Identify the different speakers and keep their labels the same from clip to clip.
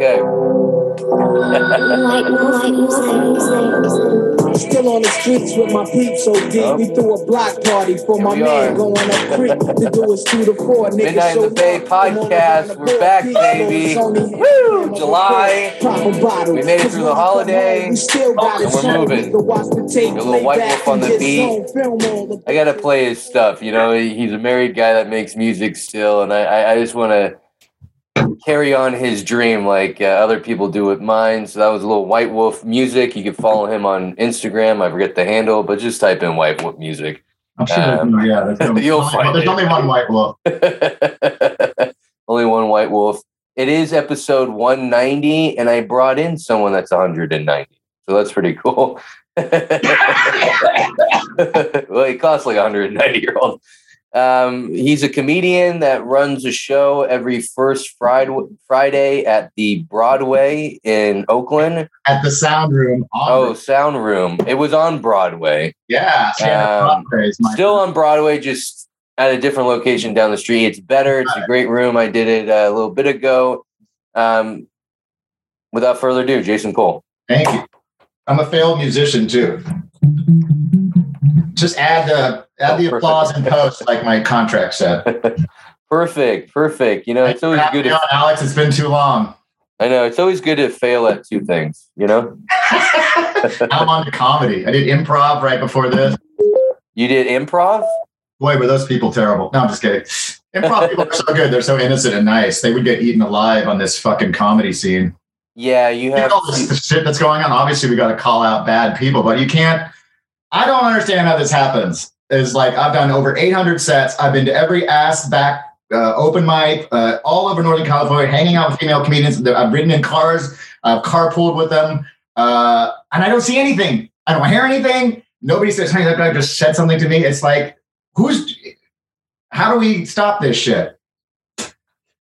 Speaker 1: Okay.
Speaker 2: Still on the streets with my peeps so deep.
Speaker 1: Oh.
Speaker 2: We threw a block party for
Speaker 1: Here
Speaker 2: my man
Speaker 1: are.
Speaker 2: going up creek to do his two to four. Niggas
Speaker 1: Midnight in the Bay
Speaker 2: up. Come on
Speaker 1: podcast. We're back, baby.
Speaker 2: Lord, it's only
Speaker 1: Woo! July.
Speaker 2: Pop a bottle.
Speaker 1: We made it through the holiday.
Speaker 2: We still oh, got
Speaker 1: and we're moving.
Speaker 2: We can watch the tape,
Speaker 1: A little white wolf on the beat.
Speaker 2: zone, film all the-
Speaker 1: I gotta play his stuff. You know, he's a married guy that makes music still, and I, I, I just want to carry on his dream like uh, other people do with mine. So that was a little White Wolf music. You can follow him on Instagram. I forget the handle, but just type in White Wolf music.
Speaker 3: I'm sure
Speaker 1: Um,
Speaker 3: yeah, there's, no,
Speaker 1: you'll find
Speaker 3: there's
Speaker 1: it.
Speaker 3: only one white wolf.
Speaker 1: Only one White Wolf. It is episode 190, and I brought in someone that's 190. So that's pretty cool. well, he costs like 190 year old. Um, he's a comedian that runs a show every first Friday, Friday at the Broadway in Oakland.
Speaker 3: At the sound room.
Speaker 1: Oh, Sound Room. It was on Broadway.
Speaker 3: yeah.
Speaker 1: Um,
Speaker 3: Broadway
Speaker 1: Still on Broadway, just at a different location down the street. It's better. It's a great room. I did it uh, a little bit ago. Um, without further ado, Jason Cole.
Speaker 3: Thank you. I'm a failed musician too. Just add the add oh, the
Speaker 1: Oh, perfect.
Speaker 3: applause and post, like my contract said.
Speaker 1: Perfect, perfect. You know, it's always good. To,
Speaker 3: on, Alex. It's been too long.
Speaker 1: I know it's always good to fail at two things. You know,
Speaker 3: I'm on to comedy. I did improv right before this.
Speaker 1: you did improv.
Speaker 3: Boy, were those people terrible. No, I'm just kidding. Improv people are so good. They're so innocent and nice. They would get eaten alive on this fucking comedy scene.
Speaker 1: Yeah, you have.
Speaker 3: know, this, the shit that's going on. Obviously, we got to call out bad people, but you can't. I don't understand how this happens. Is like I've done over 800 sets. I've been to every ass back uh, open mic uh, all over Northern California, hanging out with female comedians. I've ridden in cars. I've carpooled with them, uh, and I don't see anything. I don't hear anything. Nobody says, "Hey, that guy just said something to me." It's like, who's? How do we stop this shit?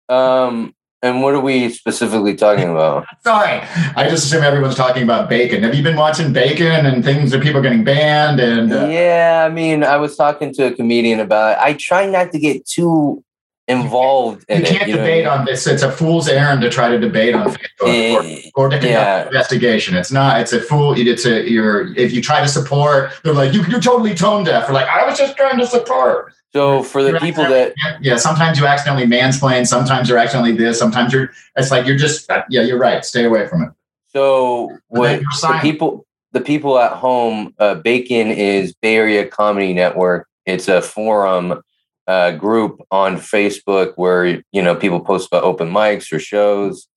Speaker 1: Um, and what are we specifically talking about?
Speaker 3: Sorry, I just assume everyone's talking about bacon. Have you been watching bacon and things that people getting banned and? Uh,
Speaker 1: Yeah, I mean, I was talking to a comedian about it. I try not to get too involved
Speaker 3: you
Speaker 1: it.
Speaker 3: can't
Speaker 1: you know what I
Speaker 3: debate
Speaker 1: mean?
Speaker 3: on this. It's a fool's errand to try to debate on Facebook
Speaker 1: Eh,
Speaker 3: or, or to conduct
Speaker 1: yeah.
Speaker 3: an investigation. It's not. It's a fool. It's a. You're. If you try to support, they're like you, you're totally tone deaf. Or like I was just trying to support.
Speaker 1: So for the
Speaker 3: You're
Speaker 1: people that
Speaker 3: yeah, sometimes you accidentally mansplain. Sometimes you're accidentally this. Sometimes you're. It's like you're just. Yeah, you're right. Stay away from it.
Speaker 1: so what the people the people at home, uh, Bacon is Bay Area Comedy Network. It's a forum uh, group on Facebook where you know people post about open mics or shows.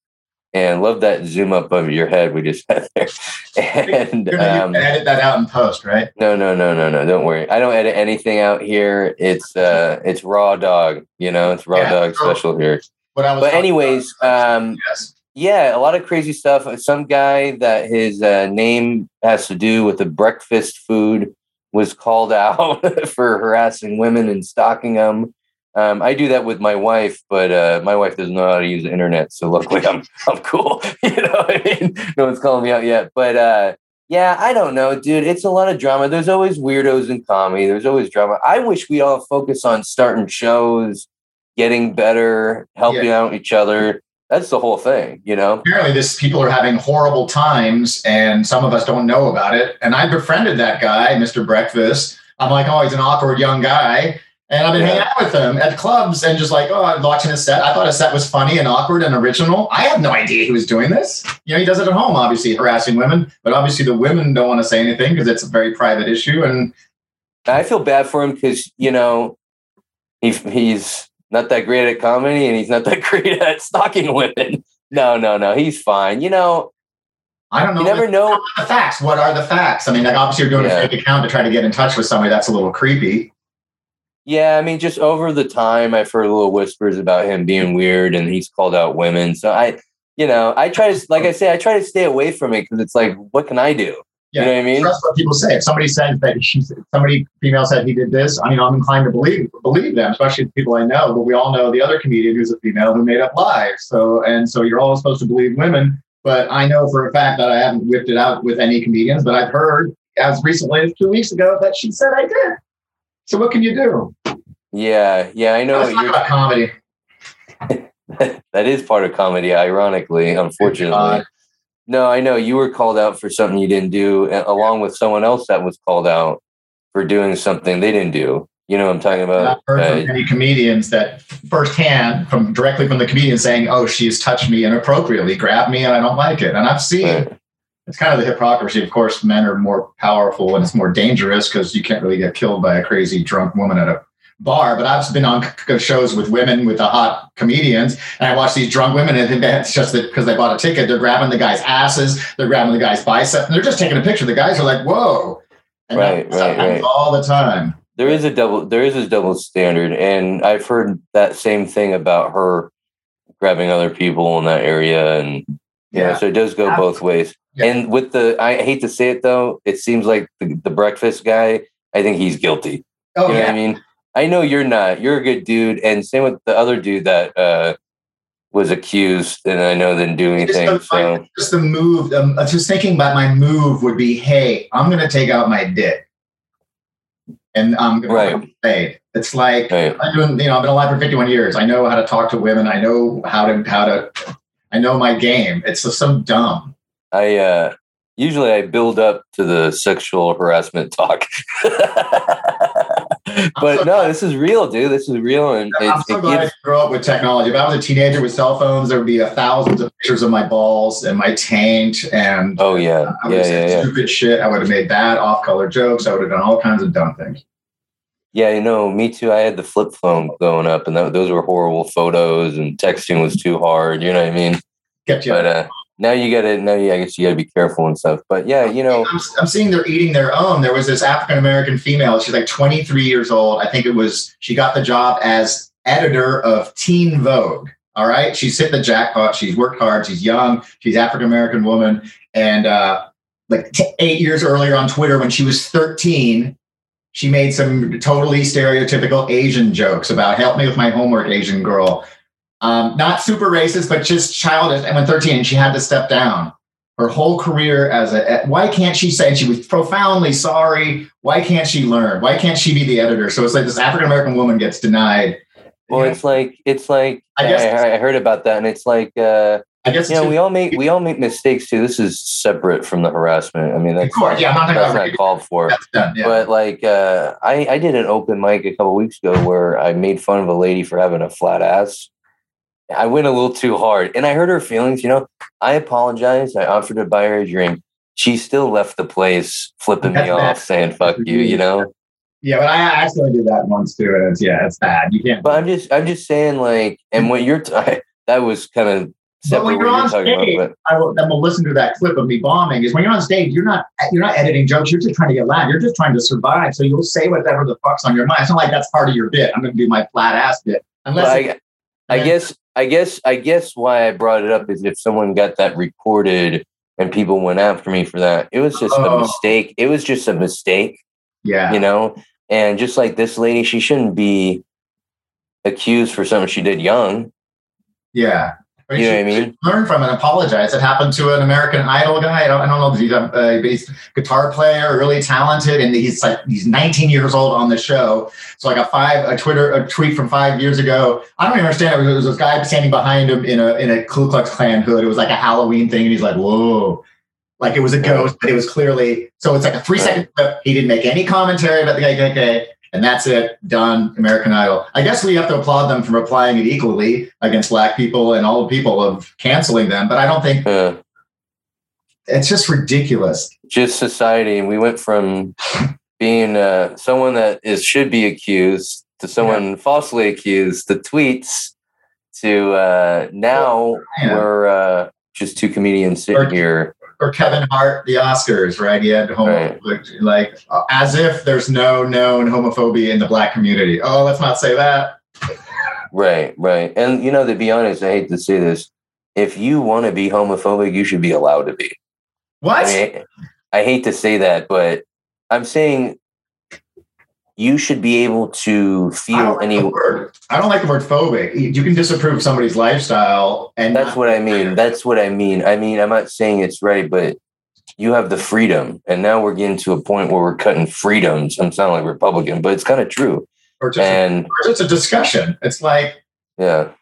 Speaker 1: And love that zoom up of your head we just had there. And um,
Speaker 3: edit that out in post, right?
Speaker 1: No, no, no, no, no. Don't worry. I don't edit anything out here. It's uh it's raw dog, you know, it's raw
Speaker 3: Yeah,
Speaker 1: dog
Speaker 3: sure.
Speaker 1: special here.
Speaker 3: What I was.
Speaker 1: But anyways,
Speaker 3: about.
Speaker 1: um
Speaker 3: yes.
Speaker 1: yeah, a lot of crazy stuff. Some guy that his uh, name has to do with the breakfast food was called out for harassing women and stalking them. Um, I do that with my wife, but uh, my wife doesn't know how to use the internet, so luckily I'm I'm cool. you know, what I mean, no one's calling me out yet. But uh, yeah, I don't know, dude. It's a lot of drama. There's always weirdos in comedy. There's always drama. I wish we all focus on starting shows, getting better, helping out each other. That's the whole thing, you know.
Speaker 3: apparently this people are having horrible times and some of us don't know about it and i befriended that guy mr breakfast i'm like oh he's an awkward young guy and i've been hanging out with him at clubs and just like oh i'm watching his set. I thought his set was funny and awkward and original. I had no idea he was doing this. You know he does it at home obviously harassing women. But obviously the women don't want to say anything because it's a very private issue. And
Speaker 1: I feel bad for him because you know he he's not that great at comedy and he's not that great at stalking women. No, no, no, he's fine. You know,
Speaker 3: i don't know
Speaker 1: you never know.
Speaker 3: The facts. What are the facts? I mean like obviously you're doing
Speaker 1: Yeah.
Speaker 3: a fake account to try to get in touch with somebody. That's a little creepy
Speaker 1: Yeah, I mean, just over the time, I've heard little whispers about him being weird, and he's called out women. So I, you know, I try to, like I say, I try to stay away from it because it's like, what can I do?
Speaker 3: Yeah,
Speaker 1: You know what I mean?
Speaker 3: trust what people say. If somebody says that she, somebody female said he did this, I mean, I'm inclined to believe believe them, especially the people I know. But we all know the other comedian who's a female who made up lies. So and so you're always supposed to believe women. But I know for a fact that I haven't whipped it out with any comedians. But I've heard as recently as two weeks ago that she said I did. So what can you do?
Speaker 1: Yeah, yeah, I know.
Speaker 3: Let's talk
Speaker 1: You're,
Speaker 3: about comedy.
Speaker 1: that is part of comedy, ironically, unfortunately. No, I know you were called out for something you didn't do, along with someone else that was called out for doing something they didn't do. You know what I'm talking about?
Speaker 3: I've
Speaker 1: about?
Speaker 3: heard
Speaker 1: Uh,
Speaker 3: from many comedians that firsthand, from directly from the comedian, saying, "Oh, she's touched me inappropriately, grabbed me, and I don't like it." And I've seen
Speaker 1: right.
Speaker 3: It's kind of the hypocrisy. Of course, men are more powerful and it's more dangerous because you can't really get killed by a crazy drunk woman at a bar. But I've been on shows with women with the hot comedians, and I watch these drunk women, and it's just that because they bought a ticket, they're grabbing the guy's asses, they're grabbing the guy's bicep, and they're just taking a picture. The guys are like, "Whoa!" And
Speaker 1: Right, right, right.
Speaker 3: all the time.
Speaker 1: there is a double there is a double standard and i've heard that same thing about her grabbing other people in that area and yeah, so it does go both ways
Speaker 3: Yeah.
Speaker 1: and with the i hate to say it though it seems like the, the breakfast guy i think he's guilty
Speaker 3: Oh
Speaker 1: you know
Speaker 3: yeah.
Speaker 1: what i mean i know you're not you're a good dude and same with the other dude that uh was accused and i know didn't do
Speaker 3: Just
Speaker 1: anything
Speaker 3: the-
Speaker 1: so
Speaker 3: just the move. Um, uh, just thinking about my move would be, hey, I'm going to take out my dick, and I'm going
Speaker 1: Right.
Speaker 3: to say it's like
Speaker 1: right.
Speaker 3: I'm doing. You know, I've been alive for 51 years. I know how to talk to women. I know how to how to. I know my game. It's just so dumb.
Speaker 1: I uh usually I build up to the sexual harassment talk. but
Speaker 3: so
Speaker 1: no, this is real, dude. This is real and
Speaker 3: I'm
Speaker 1: it,
Speaker 3: so
Speaker 1: it
Speaker 3: glad I didn't up with technology. If I was a teenager with cell phones, there would be a thousands of pictures of my balls and my taint, and
Speaker 1: oh yeah.
Speaker 3: I would
Speaker 1: Yeah,
Speaker 3: have
Speaker 1: yeah, yeah.
Speaker 3: stupid shit. I would have made bad off-color jokes. I would have done all kinds of dumb things.
Speaker 1: Yeah, you know, me too. I had the flip phone going up and that, those were horrible photos and texting was too hard, you know what I mean?
Speaker 3: You
Speaker 1: But uh now you gotta now you I guess you gotta be careful and stuff. But yeah, you know,
Speaker 3: I'm, I'm seeing they're eating their own. There was this African American female. She's like 23 years old. I think it was, she got the job as editor of Teen Vogue. All right. She's hit the jackpot. She's worked hard. She's young. She's African American woman. And uh, like t- eight years earlier on Twitter, when she was 13, she made some totally stereotypical Asian jokes about help me with my homework, Asian girl. Um, not super racist, but just childish. And when 13, and she had to step down. Her whole career as a why can't she say and she was profoundly sorry. Why can't she learn? Why can't she be the editor? So it's like this african american woman gets denied.
Speaker 1: Well
Speaker 3: know,
Speaker 1: it's like it's like
Speaker 3: I
Speaker 1: I,
Speaker 3: guess-
Speaker 1: I, I heard about that and it's like uh
Speaker 3: i guess
Speaker 1: you know, we all make we all make mistakes too. This is separate from the harassment. I mean, that's
Speaker 3: course, yeah, I'm not
Speaker 1: that's not called for.
Speaker 3: that's done yeah
Speaker 1: But like, uh, I I did an open mic a couple weeks ago where I made fun of a lady for having a flat ass. I went a little too hard, and I hurt her feelings. You know, I apologized. I offered to buy her a drink. She still left the place, flipping me
Speaker 3: bad.
Speaker 1: off, saying "fuck you." You know.
Speaker 3: yeah but i actually did that once too and it's yeah it's bad you can't
Speaker 1: But I'm just I'm just saying like, and what you're t- that was kind of
Speaker 3: But when you're
Speaker 1: you're
Speaker 3: on stage,
Speaker 1: about.
Speaker 3: I will, then we'll listen to that clip of me bombing. Is when you're on stage, you're not you're not editing jokes. You're just trying to get loud. You're just trying to survive. So you'll say whatever the fuck's on your mind. It's not like that's part of your bit. I'm going to do my flat ass bit. Unless it-
Speaker 1: I, I
Speaker 3: then-
Speaker 1: guess I guess I guess why I brought it up is if someone got that recorded and people went after me for that, it was just a
Speaker 3: Oh.
Speaker 1: mistake. It was just a mistake,
Speaker 3: yeah,
Speaker 1: you know. And just like this lady, she shouldn't be accused for something she did young.
Speaker 3: yeah. But
Speaker 1: You know what I mean?
Speaker 3: Learn from it. and Apologize. It happened to an American Idol guy. I don't, I don't know if he's a he's a guitar player, really talented, and he's like he's 19 years old on the show. So like a five a Twitter a tweet from five years ago. I don't even understand. It was, it was this guy standing behind him in a in a Ku Klux Klan hood. It was like a Halloween thing, and he's like, "Whoa." Like it was a ghost, but it was clearly so. It's like a three second clip. He didn't make any commentary about the guy. KKK, and that's it. Done. American Idol. I guess we have to applaud them for applying it equally against black people and all the people of canceling them. But I don't think
Speaker 1: Uh,
Speaker 3: it's just ridiculous.
Speaker 1: just society, and we went from being uh, someone that is should be accused to someone falsely accused. The tweets to uh, now
Speaker 3: Yeah.
Speaker 1: we're uh, just two comedians sitting
Speaker 3: Or-
Speaker 1: here.
Speaker 3: Or Kevin Hart, the Oscars, right? He had homophobic, like uh, as if there's no known homophobia in the black community. Oh, let's not say that.
Speaker 1: Right, right. And you know, to be honest, I hate to say this. If you want to be homophobic, you should be allowed to be.
Speaker 3: What?
Speaker 1: I mean, I hate to say that, but I'm saying you should be able to feel
Speaker 3: like
Speaker 1: any.
Speaker 3: word. I don't like the word phobic. You can disapprove of somebody's lifestyle, and
Speaker 1: That's what I mean. That's what I mean. I mean, I'm not saying it's right, but you have the freedom, and now we're getting to a point where we're cutting freedoms. I'm sounding like Republican, but it's kind of true.
Speaker 3: or just
Speaker 1: And
Speaker 3: or it's a discussion. It's like
Speaker 1: yeah,
Speaker 3: I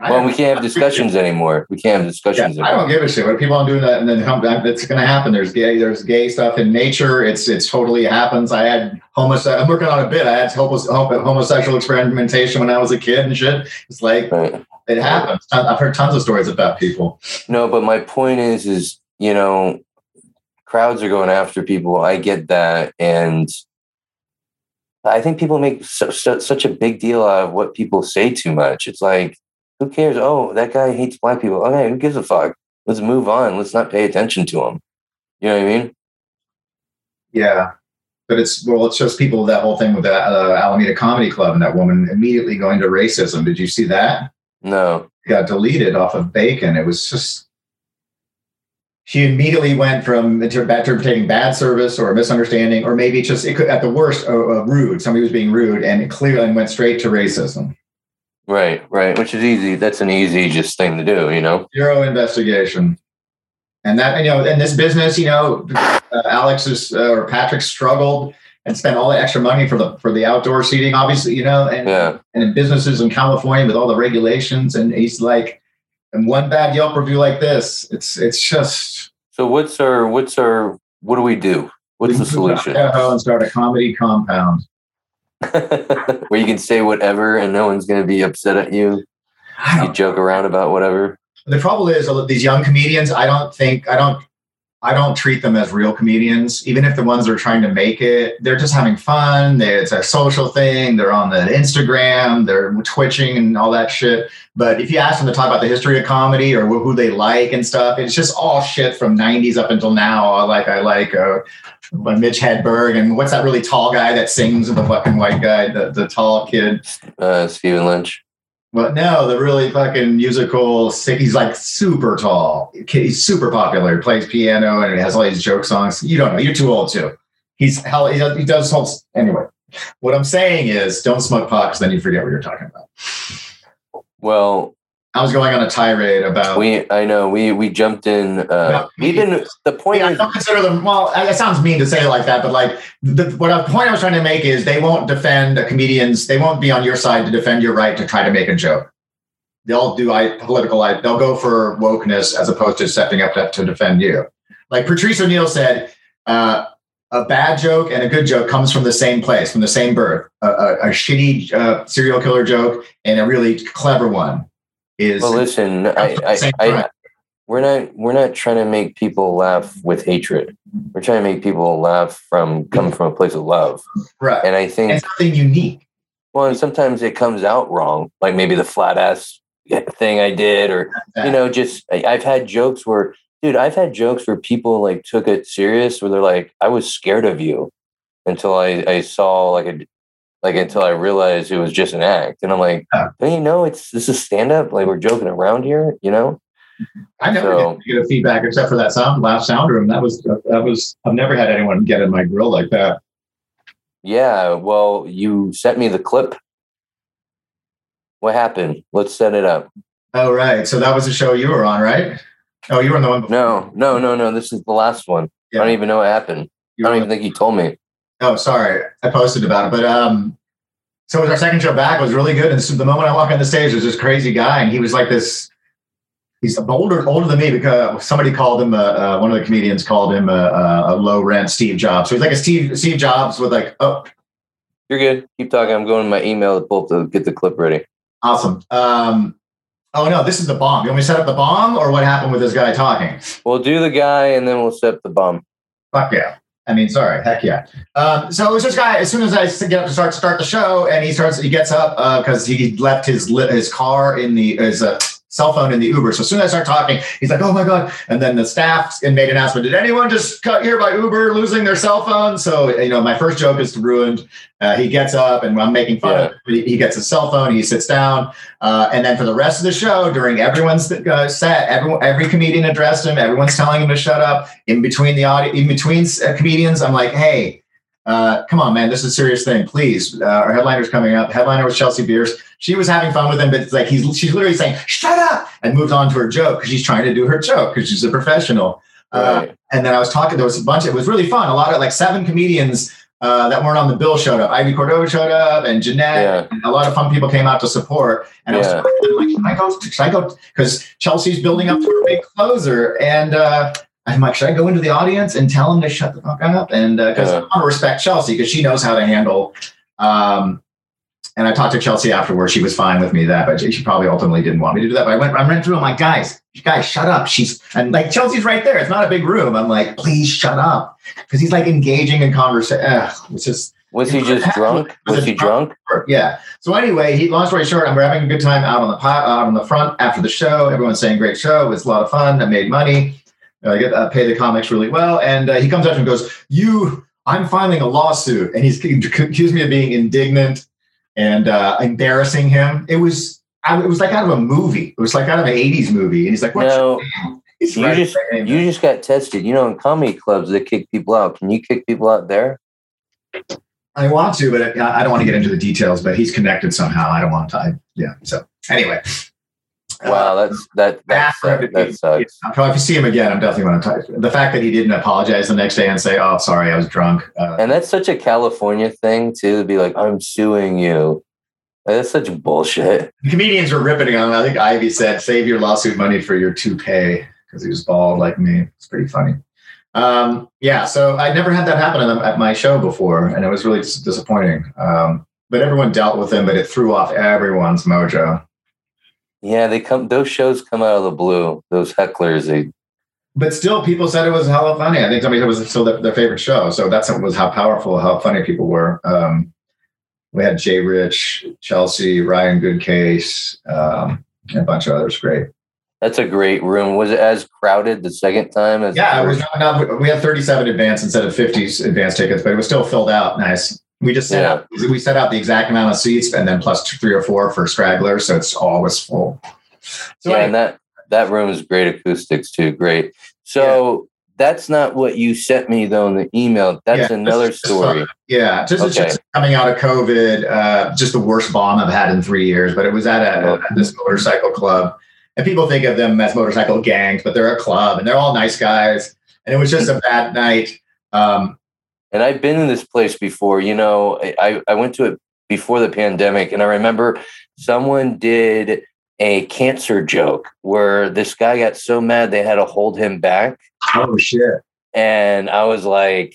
Speaker 1: Well, we can't have discussions anymore. We can't have
Speaker 3: Yeah,
Speaker 1: discussions
Speaker 3: I don't give a shit. What people aren't doing that, and then come back, it's going to happen. There's gay, there's gay stuff in nature. It's it's totally happens. I had homosexual. I'm working on a bit. I had homos- homosexual experimentation when I was a kid and shit. It's like
Speaker 1: Right.
Speaker 3: it happens. I've heard tons of stories about people.
Speaker 1: No, but my point is, is you know, crowds are going after people. I get that, and I think people make such a big deal out of what people say too much. It's like, who cares? Oh, that guy hates black people. Okay, who gives a fuck? Let's move on. Let's not pay attention to him. You know what I mean?
Speaker 3: Yeah. But it's well, it's just people. That whole thing with the uh, Alameda Comedy Club and that woman immediately going to racism. Did you see that?
Speaker 1: No.
Speaker 3: It got deleted off of Bacon. It was just she immediately went from inter- interpreting bad service or a misunderstanding, or maybe just it could at the worst uh, uh, rude. Somebody was being rude, and it clearly went straight to racism.
Speaker 1: Right, right. Which is easy. That's an easy just thing to do, you know?
Speaker 3: Zero investigation. And that, you know, in this business, you know, uh, Alex is, uh, or Patrick struggled and spent all the extra money for the for the outdoor seating, obviously, you know, and
Speaker 1: Yeah.
Speaker 3: and in businesses in California with all the regulations, and he's like, and one bad Yelp review like this, it's it's just
Speaker 1: So what's our what's our what do we do? What's the solution?
Speaker 3: And start a comedy compound.
Speaker 1: Where you can say whatever and no one's gonna be upset at you. You joke around about whatever.
Speaker 3: the trouble is uh, these young comedians. I don't think I don't. I don't treat them as real comedians, even if the ones that are trying to make it, they're just having fun. It's a social thing. They're on the Instagram, they're twitching and all that shit. But if you ask them to talk about the history of comedy or who they like and stuff, it's just all shit from '90s up until now. Like I like uh, Mitch Hedberg and what's that really tall guy that sings with the fucking white guy, the the tall kid.
Speaker 1: Uh, Stephen Lynch.
Speaker 3: But no, the really fucking musical. He's like super tall. He's super popular. He plays piano and he has all these joke songs. You don't know. You're too old too. He's hell. He does, he does whole, anyway. What I'm saying is, don't smoke pot because then you forget what you're talking about.
Speaker 1: Well,
Speaker 3: I was going on a tirade about.
Speaker 1: we I know we we jumped in. Uh, we didn't. The point
Speaker 3: I
Speaker 1: is,
Speaker 3: don't consider them. Well, it sounds mean to say it like that, but like the what the point I was trying to make is they won't defend comedians. They won't be on your side to defend your right to try to make a joke. They'll do I political. I they'll go for wokeness as opposed to stepping up to, to defend you. Like Patrice O'Neal said, uh, a bad joke and a good joke comes from the same place, from the same birth. A, a, a shitty uh, serial killer joke and a really clever one is.
Speaker 1: well, listen. I, I, I, we're not we're not trying to make people laugh with hatred. We're trying to make people laugh from come from a place of love.
Speaker 3: right.
Speaker 1: And I think
Speaker 3: And something unique.
Speaker 1: well, and sometimes it comes out wrong, like maybe the flat ass thing I did, or you know, just I, I've had jokes where, dude, I've had jokes where people like took it serious, where they're like, I was scared of you until I I saw like a like until I realized it was just an act, and I'm like,
Speaker 3: Yeah.
Speaker 1: don't you know it's this is stand up? Like we're joking around here, you know?
Speaker 3: I never
Speaker 1: So-
Speaker 3: get feedback except for that sound laugh sound room. That was that was I've never had anyone get in my grill like that.
Speaker 1: Yeah. Well, you sent me the clip. What happened? Let's set it up.
Speaker 3: Oh right. So that was the show you were on, right? Oh, you were on the one before.
Speaker 1: No, no, no, no. This is the last one. I don't even know what happened.
Speaker 3: You
Speaker 1: I don't
Speaker 3: on
Speaker 1: even think he told me.
Speaker 3: Oh, sorry. I posted about it. But um so it was our second show back. It was really good. And so the moment I walked on the stage, there's this crazy guy, and he was like this. He's older, older than me because somebody called him. Uh, uh, one of the comedians called him a, a, a low rent Steve Jobs. So he's like a Steve Steve Jobs with like, oh,
Speaker 1: You're good. Keep talking. I'm going to my email to pull up to get the clip ready.
Speaker 3: awesome. Um, oh no, this is the bomb. You want me to set up the bomb, or what happened with this guy talking?
Speaker 1: We'll do the guy and then we'll set the bomb.
Speaker 3: Fuck yeah. I mean, sorry, heck yeah. Um, so it was this guy. As soon as I get up to start start the show, and he starts, he gets up because he left his his car in the his uh, cell phone in the Uber. So as soon as I start talking, he's like, "Oh my god!" And then the staff made an announcement. Did anyone just cut here by Uber losing their cell phone? So you know, my first joke is ruined. Uh, he gets up, and I'm making fun of. Him. He he gets his cell phone. He sits down, uh, and then for the rest of the show, during everyone's uh, set, everyone, every comedian addressed him. Everyone's telling him to shut up. In between the audio, in between uh, comedians, I'm like, "Hey." Uh, come on, man, this is a serious thing. Please, uh, our headliner's coming up. Headliner was Chelsea Beers. She was having fun with him, but it's like he's she's literally saying, "Shut up," and moved on to her joke because she's trying to do her joke because she's a professional. Uh, and then I was talking. There was a bunch. It was really fun. A lot of like seven comedians uh, that weren't on the bill showed up. Ivy Cordova showed up, and Jeanette,
Speaker 1: Yeah.
Speaker 3: and a lot of fun people came out to support. And I was
Speaker 1: Yeah.
Speaker 3: like, should I go? Should I go? Because Chelsea's building up to a big closer, and uh, I'm like, should I go into the audience and tell them to shut the fuck up? And because I
Speaker 1: Yeah.
Speaker 3: want to respect Chelsea because she knows how to handle. Um, and I talked to Chelsea afterwards. She was fine with me that, but she probably ultimately didn't want me to do that. But I went, I ran through. I'm like, guys, guys, shut up. She's and like Chelsea's right there. It's not a big room. I'm like, please shut up, because he's like engaging in conversation. It's just
Speaker 1: Was he just drunk? Was he drunk?
Speaker 3: yeah. So anyway, he long story short, I'm having a good time out on the pot, out on the front after the show. Everyone's saying great show. It was a lot of fun. I made money. I get uh, pay the comics really well. And uh, he comes up to me and goes, "You, I'm filing a lawsuit," and he's he accused me of being indignant and uh, embarrassing him. It was. I, it was like out of a movie. It was like out of an '80s movie. And he's like, "What's
Speaker 1: No,
Speaker 3: your name?" He's
Speaker 1: you
Speaker 3: right
Speaker 1: just
Speaker 3: there.
Speaker 1: you just got tested. You know, in comedy clubs they kick people out. Can you kick people out there?
Speaker 3: I want to, but I I don't want to get into the details. But he's connected somehow. I don't want to. I, yeah. So anyway. Uh,
Speaker 1: Wow, that's that that
Speaker 3: for
Speaker 1: sucks. that sucks.
Speaker 3: If you see him again, I'm definitely going to talk. The fact that he didn't apologize the next day and say, "Oh, sorry, I was drunk." Uh,
Speaker 1: And that's such a California thing too, to be like, I'm suing you. That's such bullshit.
Speaker 3: comedians were ripping on him. I think Ivy said, "Save your lawsuit money for your toupee," because he was bald like me. It's pretty funny. Um, yeah, so I'd never had that happen at- at my show before, and it was really dis- disappointing. Um, but everyone dealt with him, but it threw off everyone's mojo.
Speaker 1: Yeah, they come those shows come out of the blue. Those hecklers, they
Speaker 3: But still, people said it was hella funny. I think somebody said it was still their, their favorite show. So that's was how powerful, how funny people were. Um, we had Jay Rich, Chelsea, Ryan Goodcase, um, and a bunch of others. Great.
Speaker 1: that's a great room. Was it as crowded the second time as
Speaker 3: Yeah, it was not, not, we had 37 advance instead of 50 advance tickets, but it was still filled out. Nice. We just set
Speaker 1: Yeah.
Speaker 3: out we set out the exact amount of seats and then plus two, three or four for stragglers, so it's always full. So
Speaker 1: yeah,
Speaker 3: anyway,
Speaker 1: and that that room is great acoustics too. Great. So that's not what you sent me though in the email. That's
Speaker 3: Yeah,
Speaker 1: another
Speaker 3: is-
Speaker 1: story.
Speaker 3: yeah, just,
Speaker 1: Okay.
Speaker 3: just coming out of COVID, uh, just the worst bomb I've had in three years. But it was at, a, at this motorcycle club, and people think of them as motorcycle gangs, but they're a club and they're all nice guys. And it was just a bad night. Um,
Speaker 1: And I've been in this place before. You know, I, I went to it before the pandemic, and I remember someone did a cancer joke where this guy got so mad they had to hold him back.
Speaker 3: oh shit!
Speaker 1: And I was like,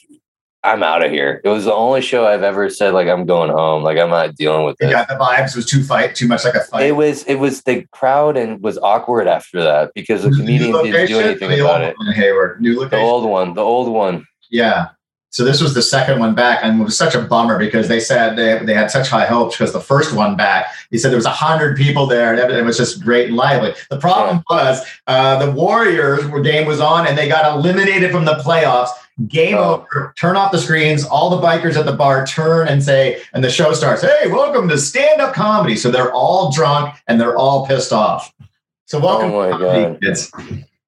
Speaker 1: I'm out of here. It was the only show I've ever said like I'm going home. Like I'm not dealing with this.
Speaker 3: got the vibes. It was too fight, too much like a fight.
Speaker 1: It was it was the crowd and was awkward after that because the comedian didn't do anything about it.
Speaker 3: Hayward, new
Speaker 1: The
Speaker 3: location.
Speaker 1: old one, the old one.
Speaker 3: Yeah. So this was the second one back, and it was such a bummer because they said they, they had such high hopes because the first one back, he said there was a hundred people there, and it was just great and lively. The problem was uh, the Warriors were game was on, and they got eliminated from the playoffs. Game
Speaker 1: Oh.
Speaker 3: over. Turn off the screens. All the bikers at the bar turn and say, and the show starts. Hey, welcome to stand up comedy. So they're all drunk and they're all pissed off. So welcome,
Speaker 1: Oh my
Speaker 3: to comedy,
Speaker 1: God.
Speaker 3: kids.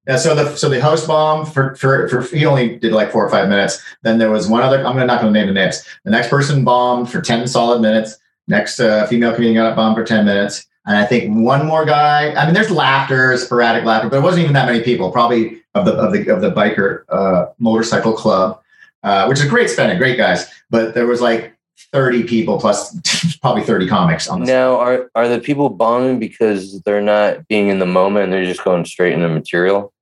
Speaker 3: Yeah, so the so the host bomb for for for he only did like four or five minutes. Then there was one other. I'm not gonna name the names. The next person bombed for ten solid minutes. Next uh, female comedian got bombed for ten minutes, and I think one more guy. I mean, there's laughter, sporadic laughter, but it wasn't even that many people. Probably of the of the of the biker uh, motorcycle club, uh, which is a great spending, great guys. But there was like 30 people plus probably 30 comics on the
Speaker 1: Now are are the people bombing because they're not being in the moment and they're just going straight into material?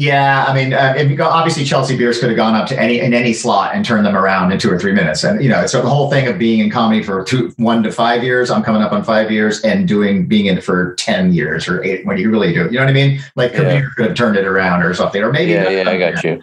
Speaker 3: Yeah, I mean, uh, if you go, obviously Chelsea Beers could have gone up to any in any slot and turned them around in two or three minutes, and you know, so the whole thing of being in comedy for two, one to five years, I'm coming up on five years, and doing being in it for ten years or eight when you really do, it. you know what I mean? Like
Speaker 1: Yeah.
Speaker 3: could have turned it around or something, or maybe
Speaker 1: Yeah, yeah, I got you.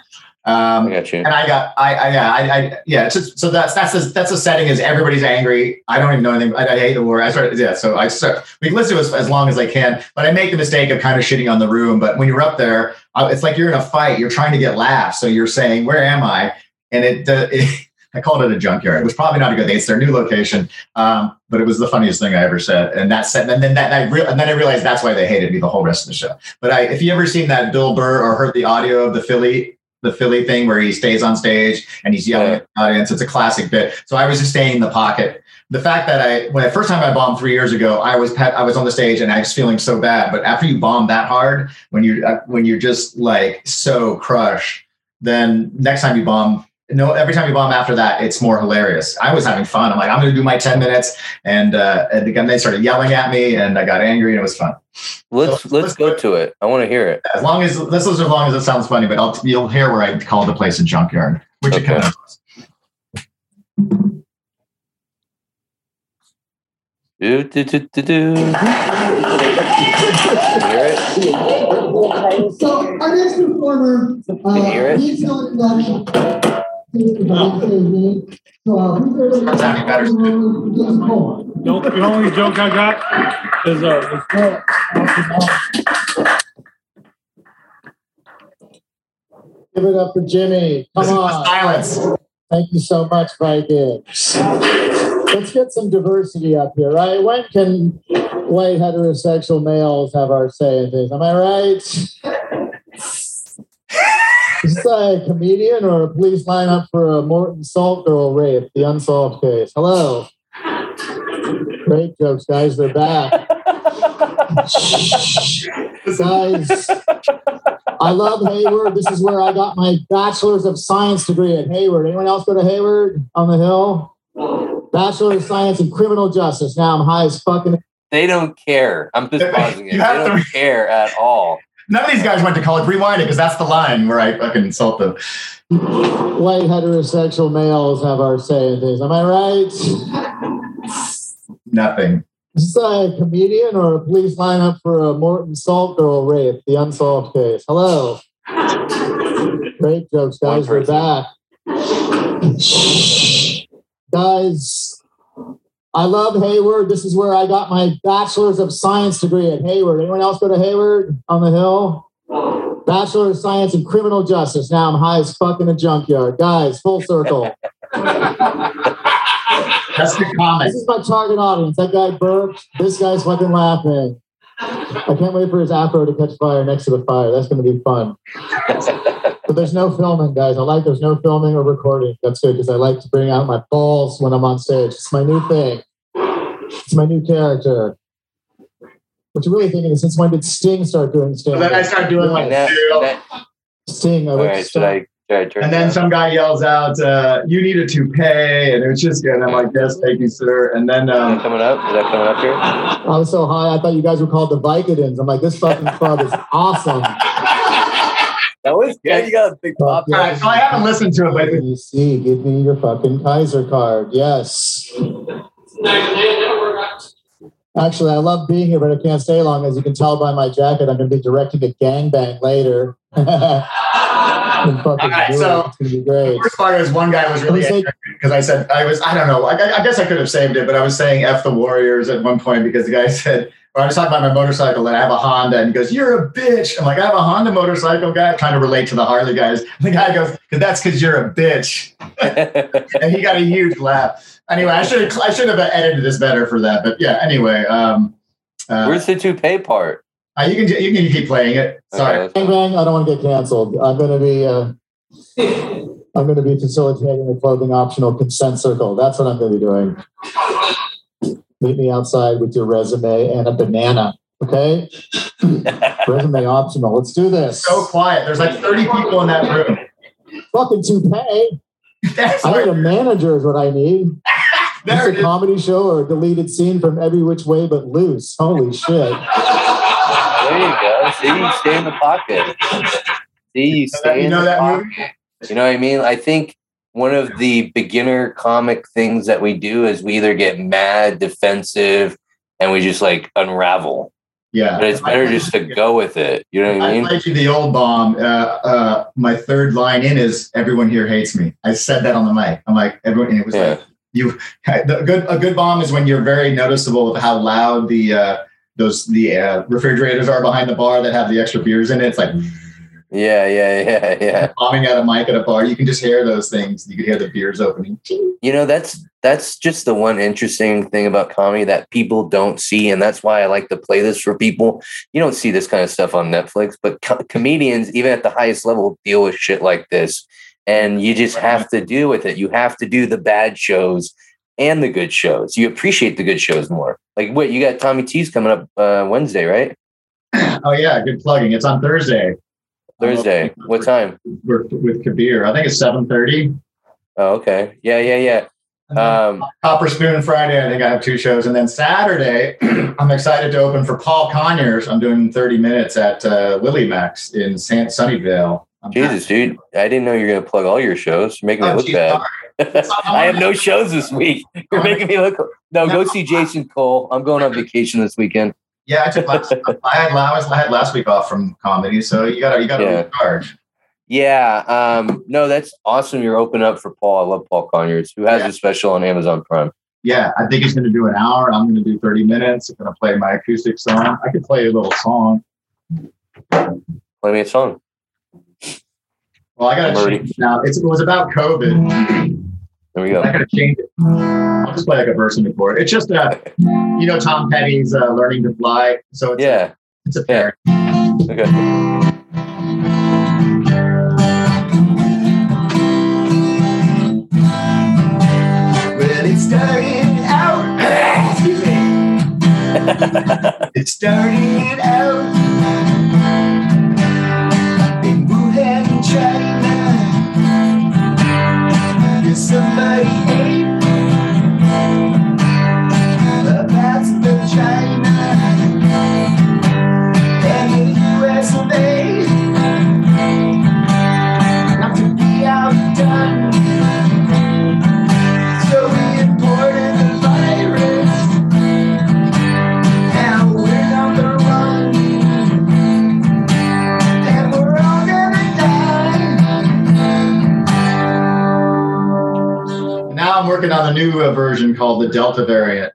Speaker 1: I
Speaker 3: Um,
Speaker 1: got you.
Speaker 3: and I got, I, I yeah, I, I yeah. It's just, so that's that's a, that's a setting is everybody's angry. I don't even know anything. I, I hate the war. I started, yeah. So I start, we can listen to it as, as long as I can, but I make the mistake of kind of shitting on the room. But when you're up there, uh, it's like you're in a fight. You're trying to get laughs, so you're saying, "Where am I?" And it, uh, it I called it a junkyard. It was probably not a good thing. It's their new location, um, but it was the funniest thing I ever said. And that said, and then that, I re- and then I realized that's why they hated me the whole rest of the show. But I, if you ever seen that Bill Burr or heard the audio of the Philly the Philly thing where he stays on stage and he's yelling
Speaker 1: Yeah.
Speaker 3: at the audience. It's a classic bit. So I was just staying in the pocket. The fact that I, when the first time I bombed three years ago, I was pet, I was on the stage and I was feeling so bad. But after you bomb that hard, when you uh, when you're just like so crushed, then next time you bomb, no, every time you bomb after that, it's more hilarious. I was having fun. I'm like, I'm going to do my 10 minutes. And, uh, and again, they started yelling at me and I got angry and it was fun.
Speaker 1: Let's
Speaker 3: So,
Speaker 1: let's
Speaker 3: let's
Speaker 1: go
Speaker 3: go-
Speaker 1: to it. I want to hear it.
Speaker 3: As long as this is as long as it sounds funny, but I'll, you'll hear where I called the place a junkyard, which it kind of was.
Speaker 1: Do, do, do, do, do. Hear it?
Speaker 4: So our next performer,
Speaker 1: Can you hear
Speaker 4: uh,
Speaker 1: it?
Speaker 4: needs no introduction. So, uh, who's ready
Speaker 3: better.
Speaker 4: Jason Cole.
Speaker 5: Nope, the only joke I got is uh,
Speaker 6: Give it up for Jimmy. Come
Speaker 3: Listen to the
Speaker 6: on.
Speaker 3: silence.
Speaker 6: Thank you so much, Vikings. Let's get some diversity up here, right? When can white heterosexual males have our say in things? Am I right? Is this a comedian or a police lineup for a Morton Salt Girl rape, the unsolved case? Hello. Great jokes, guys. They're back. guys, I love Hayward. This is where I got my bachelor's of science degree at Hayward. Anyone else go to Hayward on the hill? Bachelor of Science in Criminal Justice. Now I'm high as fucking.
Speaker 1: They don't care. I'm just pausing it. They don't care at all.
Speaker 3: None of these guys went to college. Rewind it because that's the line where I fucking insult them.
Speaker 6: White heterosexual males have our say in things. Am I right?
Speaker 3: Nothing.
Speaker 6: Is this a comedian or a police lineup for a Morton Salt Girl rape, the unsolved case? Hello. Great jokes, guys. We're back. guys, I love Hayward. This is where I got my bachelor's of science degree at Hayward. Anyone else go to Hayward on the hill? Bachelor of Science in Criminal Justice. Now I'm high as fuck in a junkyard. Guys, full circle.
Speaker 3: That's the comment.
Speaker 6: This is my target audience. That guy burped. This guy's fucking laughing. I can't wait for his afro to catch fire next to the fire. That's going to be fun. But there's no filming, guys. I like there's no filming or recording. That's good because I like to bring out my balls when I'm on stage. It's my new thing. It's my new character. What you're really thinking is since when did Sting start doing
Speaker 3: So
Speaker 6: stand
Speaker 3: then I start doing
Speaker 1: like that, that,
Speaker 6: Sting? I
Speaker 1: all
Speaker 6: went
Speaker 1: right, should
Speaker 6: start-
Speaker 1: I, should I
Speaker 3: And then
Speaker 1: down?
Speaker 3: some guy yells out, uh, "You need a toupee," and it was just good. And I'm like, "Yes, thank you, sir." And then
Speaker 1: Is that
Speaker 3: um,
Speaker 1: coming up? Is that coming up here?
Speaker 6: I was so high, I thought you guys were called the Vicodins. I'm like, this fucking club is awesome.
Speaker 1: That was good. You got a big pop.
Speaker 3: all right, so I haven't listened to it, but
Speaker 6: You see, give me your fucking Kaiser card. Yes. Actually, I love being here, but I can't stay long. As you can tell by my jacket, I'm going to be directing a gangbang later. In fucking
Speaker 3: All right,
Speaker 6: Newark.
Speaker 3: so-
Speaker 6: it's going
Speaker 3: the first part is one guy was really
Speaker 6: Let
Speaker 3: because I said I was I don't know I, I guess I could have saved it, but I was saying "f the Warriors" at one point because the guy said. Or I was talking about my motorcycle and I have a Honda, and he goes, "You're a bitch." I'm like, "I have a Honda motorcycle, guy." Trying to relate to the Harley guys. The guy goes, "Cause that's because you're a bitch," and he got a huge laugh. Anyway, I should have I should have edited this better for that, but yeah. Anyway, um, uh,
Speaker 1: Where's the toupee part?
Speaker 3: uh, you can you can keep playing it. Sorry.
Speaker 1: Okay,
Speaker 6: Bang bang! I don't want to get canceled. I'm going to be. Uh, I'm going to be facilitating the clothing optional consent circle. That's what I'm going to be doing. Meet me outside with your resume and a banana. Okay, resume optional. Let's do this.
Speaker 3: So quiet. There's like 30 people in that room.
Speaker 6: Fucking toupee.
Speaker 3: That's
Speaker 6: I need a manager is what I need.
Speaker 3: there
Speaker 6: This
Speaker 3: it
Speaker 6: a
Speaker 3: is.
Speaker 6: comedy show or a deleted scene from Every Which Way But Loose. Holy shit.
Speaker 1: There you go. See, you stay in the pocket. See, you stay
Speaker 3: You
Speaker 1: in
Speaker 3: know
Speaker 1: the
Speaker 3: that
Speaker 1: pocket.
Speaker 3: movie?
Speaker 1: You know what I mean? I think one of the beginner comic things that we do is we either get mad, defensive, and we just like unravel.
Speaker 3: Yeah.
Speaker 1: But it's better just to go with it. You know what I
Speaker 3: I
Speaker 1: mean?
Speaker 3: played you the old bomb. Uh, uh, my third line in is "Everyone here hates me." I said that on the mic. I'm like, everyone. And it was
Speaker 1: Yeah.
Speaker 3: like you. The good a good bomb is when you're very noticeable of how loud the uh, those the uh, refrigerators are behind the bar that have the extra beers in it. It's like
Speaker 1: Yeah, yeah, yeah, yeah.
Speaker 3: bombing at a mic at a bar. You can just hear those things. You can hear the beers opening.
Speaker 1: You know, that's that's just the one interesting thing about comedy that people don't see, and that's why I like to play this for people. You don't see this kind of stuff on Netflix, but co- comedians, even at the highest level, deal with shit like this, and you just have to deal with it. You have to do the bad shows and the good shows. You appreciate the good shows more. Like what you got, Tommy T's coming up uh, Wednesday, right?
Speaker 3: Oh yeah, good plugging. It's on Thursday.
Speaker 1: Thursday. What time?
Speaker 3: With, with Kabir. I think it's seven thirty.
Speaker 1: Oh, okay. Yeah, yeah, yeah. Um,
Speaker 3: Copper Spoon Friday, I think I have two shows. And then Saturday, I'm excited to open for Paul Conyers. I'm doing 30 minutes at uh, Lily Max in San Sunnyvale. I'm
Speaker 1: Jesus, dude, I didn't know you were gonna plug all your shows. You're making me
Speaker 3: Oh,
Speaker 1: look
Speaker 3: geez,
Speaker 1: bad. I have no shows this week. You're making me look. No, go see Jason Cole. I'm going on vacation this weekend.
Speaker 3: Yeah, I took last, I had last, I had last week off from comedy, so you gotta you gotta
Speaker 1: Yeah.
Speaker 3: recharge.
Speaker 1: Yeah. Um, no, that's awesome. You're open up for Paul. I love Paul Conyers, who has
Speaker 3: Yeah.
Speaker 1: a special on Amazon Prime.
Speaker 3: Yeah, I think he's gonna do an hour. I'm gonna do 30 minutes. I'm gonna play my acoustic song. I could play a little song.
Speaker 1: Play me a song.
Speaker 3: Well, I gotta
Speaker 1: I'm
Speaker 3: change now. It's, it was about COVID.
Speaker 1: There we go.
Speaker 3: I gotta change it. I'll just play like a verse in the chord. It's just a, you know Tom Petty's uh, learning to fly. So it's
Speaker 1: Yeah.
Speaker 3: it's a
Speaker 1: Yeah.
Speaker 3: parody.
Speaker 1: Okay.
Speaker 3: Well, it started out. Excuse me. It started out somebody new uh, version called the Delta variant.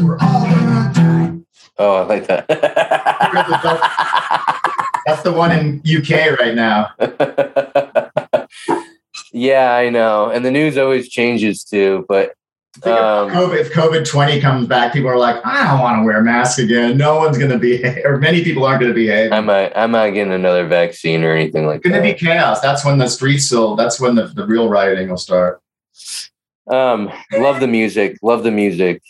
Speaker 3: We're all gonna die.
Speaker 1: Oh, I like that.
Speaker 3: That's the one in UK right now.
Speaker 1: yeah, I know. And the news always changes too, but Um,
Speaker 3: COVID, if COVID 20 comes back, people are like, I don't want to wear a mask again. No one's going to behave, or many people aren't going to behave.
Speaker 1: I'm not, I'm not getting another vaccine or anything like that.
Speaker 3: It's going to be chaos. That's when the streets will, that's when the, the real rioting will start.
Speaker 1: Um, love the music. Love the music.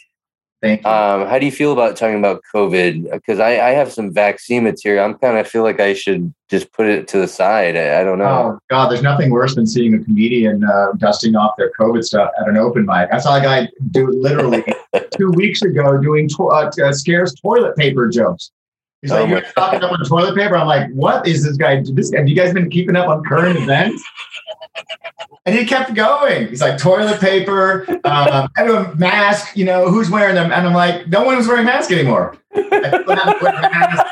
Speaker 3: Thank you.
Speaker 1: Um, how do you feel about talking about COVID? Because I, I have some vaccine material. I'm kind of feel like I should just put it to the side. I, I don't know.
Speaker 3: Oh God, there's nothing worse than seeing a comedian uh, dusting off their COVID stuff at an open mic. I saw a guy do literally two weeks ago doing to- uh, uh, scarce toilet paper jokes. He's like,
Speaker 1: Oh
Speaker 3: "You're stocking up on toilet paper." I'm like, "What is this guy? This guy? have you guys been keeping up on current events?" And he kept going. He's like, "Toilet paper, um, everyone mask. You know who's wearing them?" And I'm like, "No one was wearing masks anymore." I don't have to wear a mask.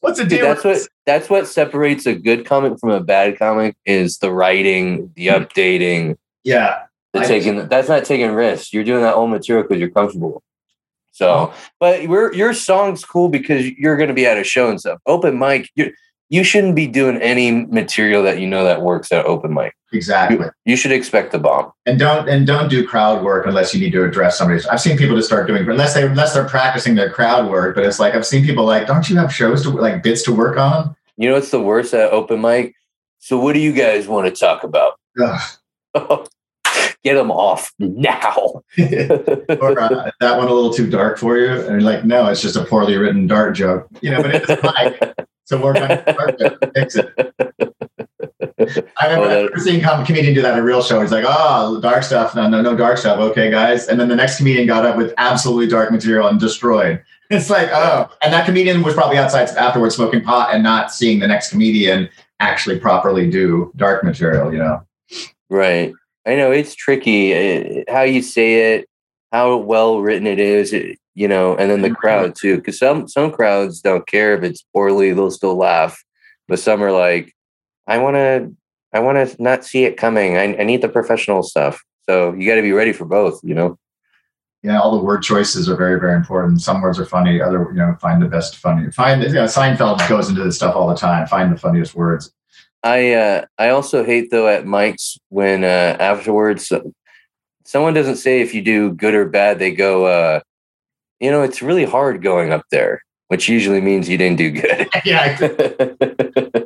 Speaker 3: What's the
Speaker 1: Dude,
Speaker 3: deal?
Speaker 1: that's what that's what separates a good comic from a bad comic is the writing, the updating,
Speaker 3: Yeah.
Speaker 1: the
Speaker 3: I-
Speaker 1: taking. That's not taking risks. You're doing that old material because you're comfortable. So, uh-huh. but we're, your song's cool because you're going to be at a show and stuff. Open mic, you you shouldn't be doing any material that you know that works at open mic.
Speaker 3: Exactly.
Speaker 1: You, you should expect the bomb.
Speaker 3: and don't and don't do crowd work unless you need to address somebody. I've seen people just start doing unless they unless they're practicing their crowd work. But it's like I've seen people like, don't you have shows to like bits to work on?
Speaker 1: You know what's the worst at open mic? So, what do you guys want to talk about?
Speaker 3: Ugh.
Speaker 1: Get them off now.
Speaker 3: or uh, that one a little too dark for you? And you're like, no, it's just a poorly written dart joke. You know, but it's like so your dark joke, fix it. I remember,
Speaker 1: Oh, that-
Speaker 3: seeing a comedian do that at a real show. He's like, oh, dark stuff. No, no, no dark stuff. Okay, guys. And then the next comedian got up with absolutely dark material and destroyed. It's like, oh, and that comedian was probably outside afterwards smoking pot and not seeing the next comedian actually properly do dark material, you know?
Speaker 1: Right. I know it's tricky eh, how you say it, how well written it is, it- you know, and then the crowd too. Because some some crowds don't care if it's poorly; they'll still laugh. But some are like, "I want to, I want to not see it coming. I, I need the professional stuff." So you got to be ready for both. You know.
Speaker 3: Yeah, all the word choices are very, very important. Some words are funny, other, you know, find the best funny. Find, you know, Seinfeld goes into this stuff all the time. Find the funniest words.
Speaker 1: I uh, I also hate though at mics when uh, afterwards so- someone doesn't say if you do good or bad. They go, uh, you know, it's really hard going up there, which usually means you didn't do good.
Speaker 3: yeah.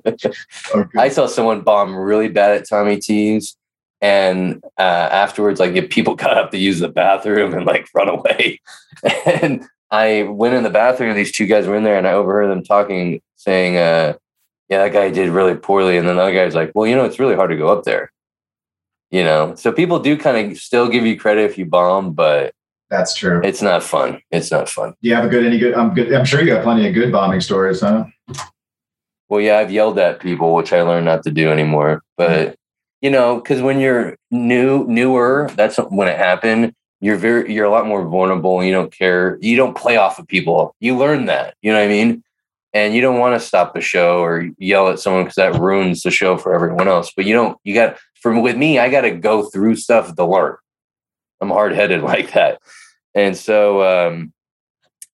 Speaker 3: Okay.
Speaker 1: I saw someone bomb really bad at Tommy T's, and uh, afterwards, like if people got up to use the bathroom and like run away, and I went in the bathroom. and These two guys were in there, and I overheard them talking, saying, uh, yeah, that guy did really poorly. And then the other guy's like, well, you know, it's really hard to go up there. You know, so people do kind of still give you credit if you bomb, but
Speaker 3: That's true.
Speaker 1: it's not fun. It's not fun.
Speaker 3: Do you have a good any good? I'm good. I'm sure you got plenty of good bombing stories, huh?
Speaker 1: Well, yeah, I've yelled at people, which I learned not to do anymore. But you know, because when you're new, newer, that's when it happened. You're very, you're a lot more vulnerable. You don't care. You don't play off of people. You learn that. You know what I mean? And you don't want to stop the show or yell at someone because that ruins the show for everyone else. But you don't. You got from with me. I got to go through stuff to learn. I'm hard headed like that, and so um,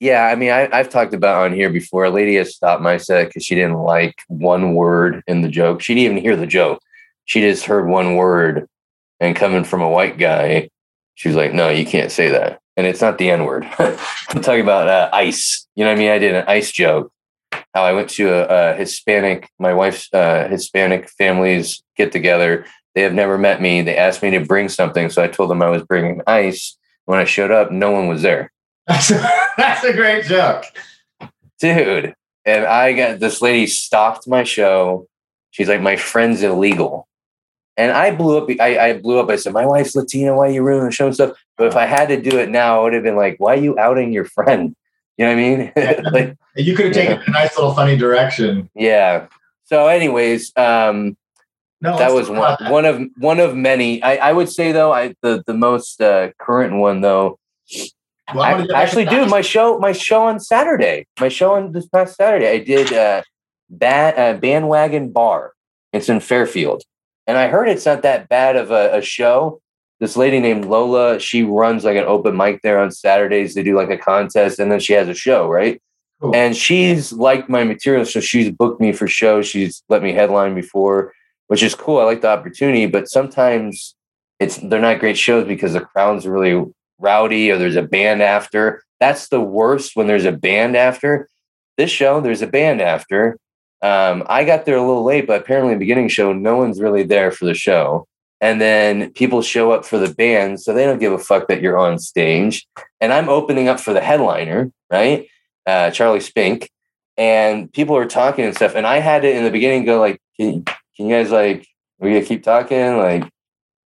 Speaker 1: yeah, I mean, I, I've talked about on here before. A lady has stopped my set because she didn't like one word in the joke. She didn't even hear the joke. She just heard one word, and coming from a white guy, she was like, "No, you can't say that." And it's not the N word. I'm talking about uh, ice. You know what I mean? I did an ice joke. How I went to a, a Hispanic, my wife's uh, Hispanic families get together. They have never met me. They asked me to bring something, so I told them I was bringing ice. When I showed up, no one was there
Speaker 3: That's a, that's a great joke.
Speaker 1: dude. And I got this lady stopped my show. She's like, my friend's illegal. And I blew up. I, I blew up. I said, my wife's Latina. Why are you ruining the show and stuff? But if I had to do it now, I would have been like, why are you outing your friend? You know what I mean? like,
Speaker 3: You could have taken a nice little funny direction.
Speaker 1: yeah. So, anyways, um,
Speaker 3: No,
Speaker 1: that was one,
Speaker 3: that.
Speaker 1: one of one of many. I, I would say though, I the the most uh, current one though
Speaker 3: Well, I
Speaker 1: I,
Speaker 3: wanna get back to
Speaker 1: actually, dude, my show, my show on Saturday, my show on this past Saturday, I did uh, ba- uh, bandwagon bar. It's in Fairfield, and I heard it's not that bad of a, a show. This lady named Lola, she runs like an open mic there on Saturdays. They do like a contest, and then she has a show, right?
Speaker 3: Cool.
Speaker 1: And she's liked my material, so she's booked me for shows. She's let me headline before, which is cool. I like the opportunity, but sometimes it's they're not great shows because the crowd's really rowdy or there's a band after. That's the worst when there's a band after. This show, there's a band after. Um, I got there a little late, but apparently, in the beginning show, no one's really there for the show. And then people show up for the band, so they don't give a fuck that you're on stage. And I'm opening up for the headliner, right? Uh, Charlie Spink. And people are talking and stuff. And I had to, in the beginning, go like, can, can you guys like, we gonna keep talking? Like,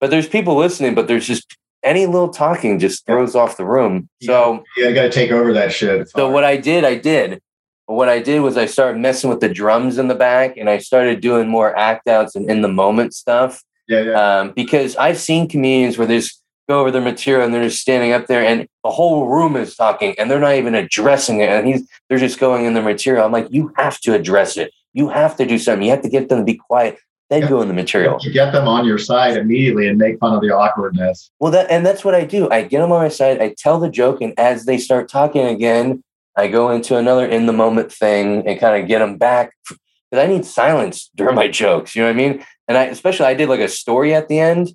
Speaker 1: but there's people listening, but there's just any little talking just throws off the room. So,
Speaker 3: yeah i got to take over that shit. It's
Speaker 1: so
Speaker 3: hard.
Speaker 1: what I did, I did. What I did was I started messing with the drums in the back, and I started doing more act outs and in the moment stuff.
Speaker 3: Yeah, yeah.
Speaker 1: Um, because I've seen comedians where they just go over their material and they're just standing up there, and the whole room is talking, and they're not even addressing it, and he's they're just going in their material. I'm like, you have to address it. You have to do something. You have to get them to be quiet. Then
Speaker 3: Yeah.
Speaker 1: go in the material.
Speaker 3: You get them on your side immediately and make fun of the awkwardness.
Speaker 1: Well, that and that's what I do. I get them on my side. I tell the joke, and as they start talking again, I go into another in the moment thing and kind of get them back because I need silence during my jokes. You know what I mean? And I especially I did like a story at the end,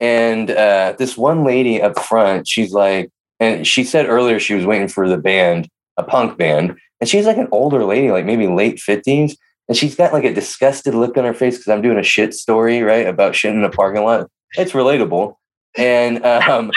Speaker 1: and uh, this one lady up front, she's like, and she said earlier she was waiting for the band, a punk band, and she's like an older lady, like maybe late fifties. And she's got like a disgusted look on her face because I'm doing a shit story, right? About shit in the parking lot. It's relatable. And um,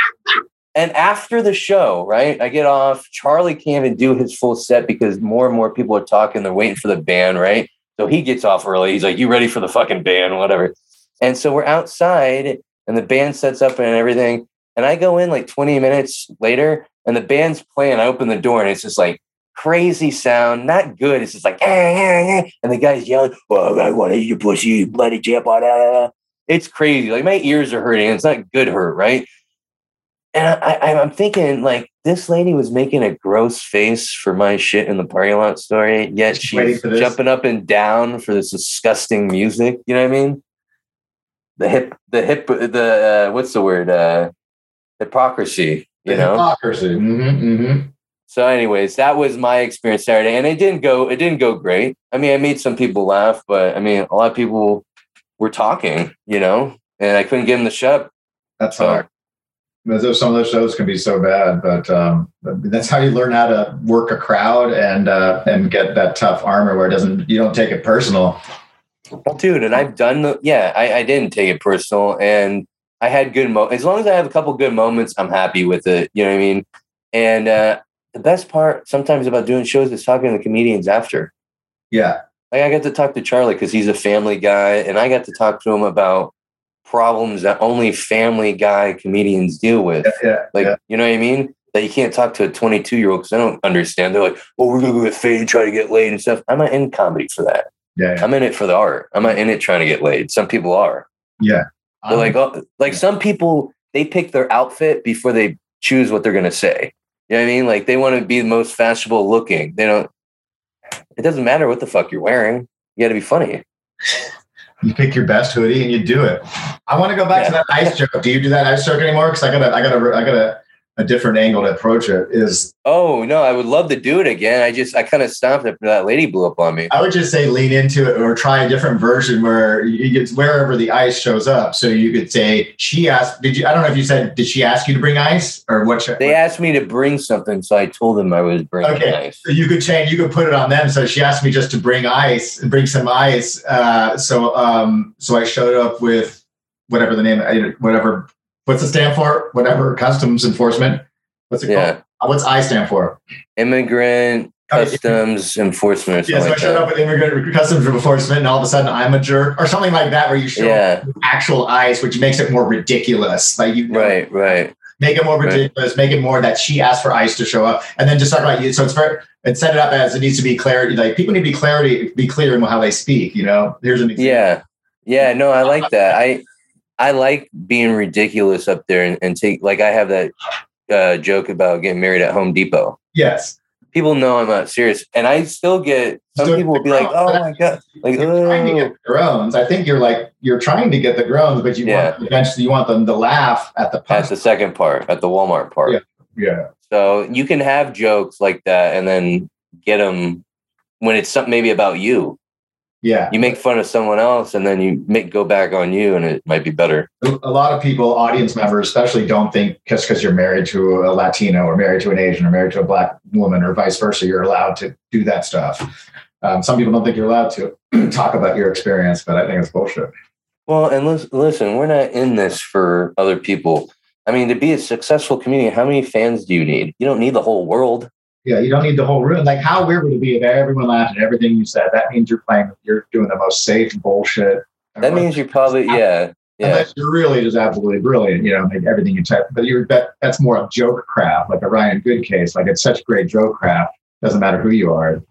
Speaker 1: and after the show, right, I get off. Charlie can't even do his full set because more and more people are talking. They're waiting for the band, right? So he gets off early. He's like, "You ready for the fucking band? Whatever." And so we're outside, and the band sets up and everything. And I go in like 20 minutes later, and the band's playing. I open the door, and it's just like crazy sound, not good. It's just like, "Eh, eh, eh," and the guy's yelling, "Oh, I want to eat your pussy, bloody jip on that." It's crazy. Like my ears are hurting. It's not good hurt, right? And I, I, I'm thinking, like, this lady was making a gross face for my shit in the parking lot story, yet she's jumping up and down for this disgusting music. You know what I mean? The hip, the hip, the uh, what's the word? Uh, hypocrisy. You
Speaker 3: The
Speaker 1: know.
Speaker 3: hypocrisy. Mm-hmm, mm-hmm.
Speaker 1: So, anyways, that was my experience Saturday, and it didn't go. It didn't go great. I mean, I made some people laugh, but I mean, a lot of people were talking, you know, and I couldn't get them to shut up.
Speaker 3: That's
Speaker 1: So-
Speaker 3: hard. But those- Some of those shows can be so bad, but um, that's how you learn how to work a crowd and uh, and get that tough armor where it doesn't you don't take it personal.
Speaker 1: Well, dude, and I've done the yeah, I, I didn't take it personal, and I had good mo. As long as I have a couple good moments, I'm happy with it. You know what I mean? And uh, the best part sometimes about doing shows is talking to the comedians after.
Speaker 3: Yeah,
Speaker 1: like I got to talk to Charlie because he's a family guy, and I got to talk to him about problems that only family guy comedians deal with.
Speaker 3: Yeah, yeah,
Speaker 1: Like,
Speaker 3: yeah.
Speaker 1: you know what I mean? That you can't talk to a 22 year old because I don't understand. They're like, well, we're going to go get fade, try to get laid and stuff. I'm not in comedy for that.
Speaker 3: yeah, yeah.
Speaker 1: I'm in it for the art. I'm not in it trying to get laid. Some people are.
Speaker 3: yeah.
Speaker 1: They're like, oh, like some people, they pick their outfit before they choose what they're going to say. You know what I mean? Like they want to be the most fashionable looking. They don't, it doesn't matter what the fuck you're wearing. You got to be funny.
Speaker 3: You pick your best hoodie and you do it. I want to go back to that ice joke. Do you do that ice joke anymore? Because I got a, I got a, I got a, different angle to approach it. Is
Speaker 1: Oh, no, I would love to do it again. I just, I kind of stopped after that lady blew up on me.
Speaker 3: I would just say lean into it or try a different version where you get wherever the ice shows up. So you could say she asked. Did you? I don't know if you said. Did she ask you to bring ice or what? should-
Speaker 1: They asked me to bring something, so I told them I was bringing
Speaker 3: Okay.
Speaker 1: ice.
Speaker 3: So you could change. You could put it on them. So she asked me just to bring ice, and bring some ice. Uh, so um, so I showed up with whatever the name, whatever. What's it stand for? Whatever customs enforcement. What's it
Speaker 1: Yeah.
Speaker 3: called? Uh, What's I stand for?
Speaker 1: Immigrant
Speaker 3: Okay.
Speaker 1: customs enforcement or
Speaker 3: Yeah,
Speaker 1: something
Speaker 3: so I
Speaker 1: like
Speaker 3: showed
Speaker 1: that.
Speaker 3: up with immigrant customs enforcement, and all of a sudden I'm a jerk, or something like that, where you show
Speaker 1: Yeah,
Speaker 3: actual ice, which makes it more ridiculous. Like you know,
Speaker 1: right, right.
Speaker 3: make it more
Speaker 1: Right.
Speaker 3: ridiculous, make it more that she asked for ice to show up, and then just talk about you. So it's very and set it up as it needs to be clarity. Like people need to be clarity, be clear in how they speak. You know, here's an example.
Speaker 1: Yeah, yeah. No, I like that. I I like being ridiculous up there and, and take like I have that uh, joke about getting married at Home Depot.
Speaker 3: Yes,
Speaker 1: People know I'm not serious, and I still get some people will be like, "Oh my god!" Like,
Speaker 3: you're trying to
Speaker 1: oh.
Speaker 3: get the groans. I think you're like you're trying to get the groans, but you
Speaker 1: Yeah.
Speaker 3: want eventually you want them to laugh at the
Speaker 1: at
Speaker 3: punch.
Speaker 1: the second part, at the Walmart part.
Speaker 3: Yeah. Yeah,
Speaker 1: So you can have jokes like that, and then get them when it's something maybe about you.
Speaker 3: Yeah.
Speaker 1: You make fun of someone else, and then you make go back on you, and it might be better.
Speaker 3: a lot of people, audience members especially, don't think just because you're married to a Latino or married to an Asian or married to a black woman or vice versa, you're allowed to do that stuff. Um, some people don't think you're allowed to talk about your experience, but I think it's bullshit.
Speaker 1: Well, and listen, listen, we're not in this for other people. I mean, to be a successful comedian, how many fans do you need? You don't need the whole world.
Speaker 3: Yeah, you don't need the whole room. Like, how weird would it be if everyone laughed at everything you said? That means you're playing, you're doing the most safe bullshit.
Speaker 1: That means you're probably yeah, yeah,
Speaker 3: Unless you're really just absolutely brilliant, you know, make everything you type. But you're that, that's more of joke craft, like a Ryan Good case. Like it's such great joke craft. Doesn't matter who you are.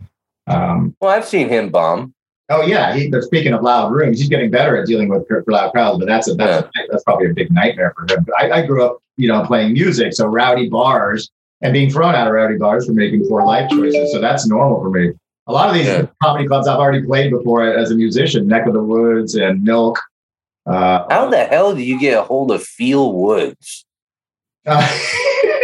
Speaker 3: Um,
Speaker 1: Well, I've seen him bomb.
Speaker 3: Oh yeah, he, but speaking of loud rooms, he's getting better at dealing with loud crowds. But that's a that's a, that's probably a big nightmare for him. I, I grew up, you know, playing music, so rowdy bars and being thrown out of rowdy bars for making poor life choices. So that's normal for me. A lot of these
Speaker 1: Yeah.
Speaker 3: comedy clubs I've already played before as a musician, Neck of the Woods and Milk. Uh,
Speaker 1: How the hell do you get a hold of Phil Woods?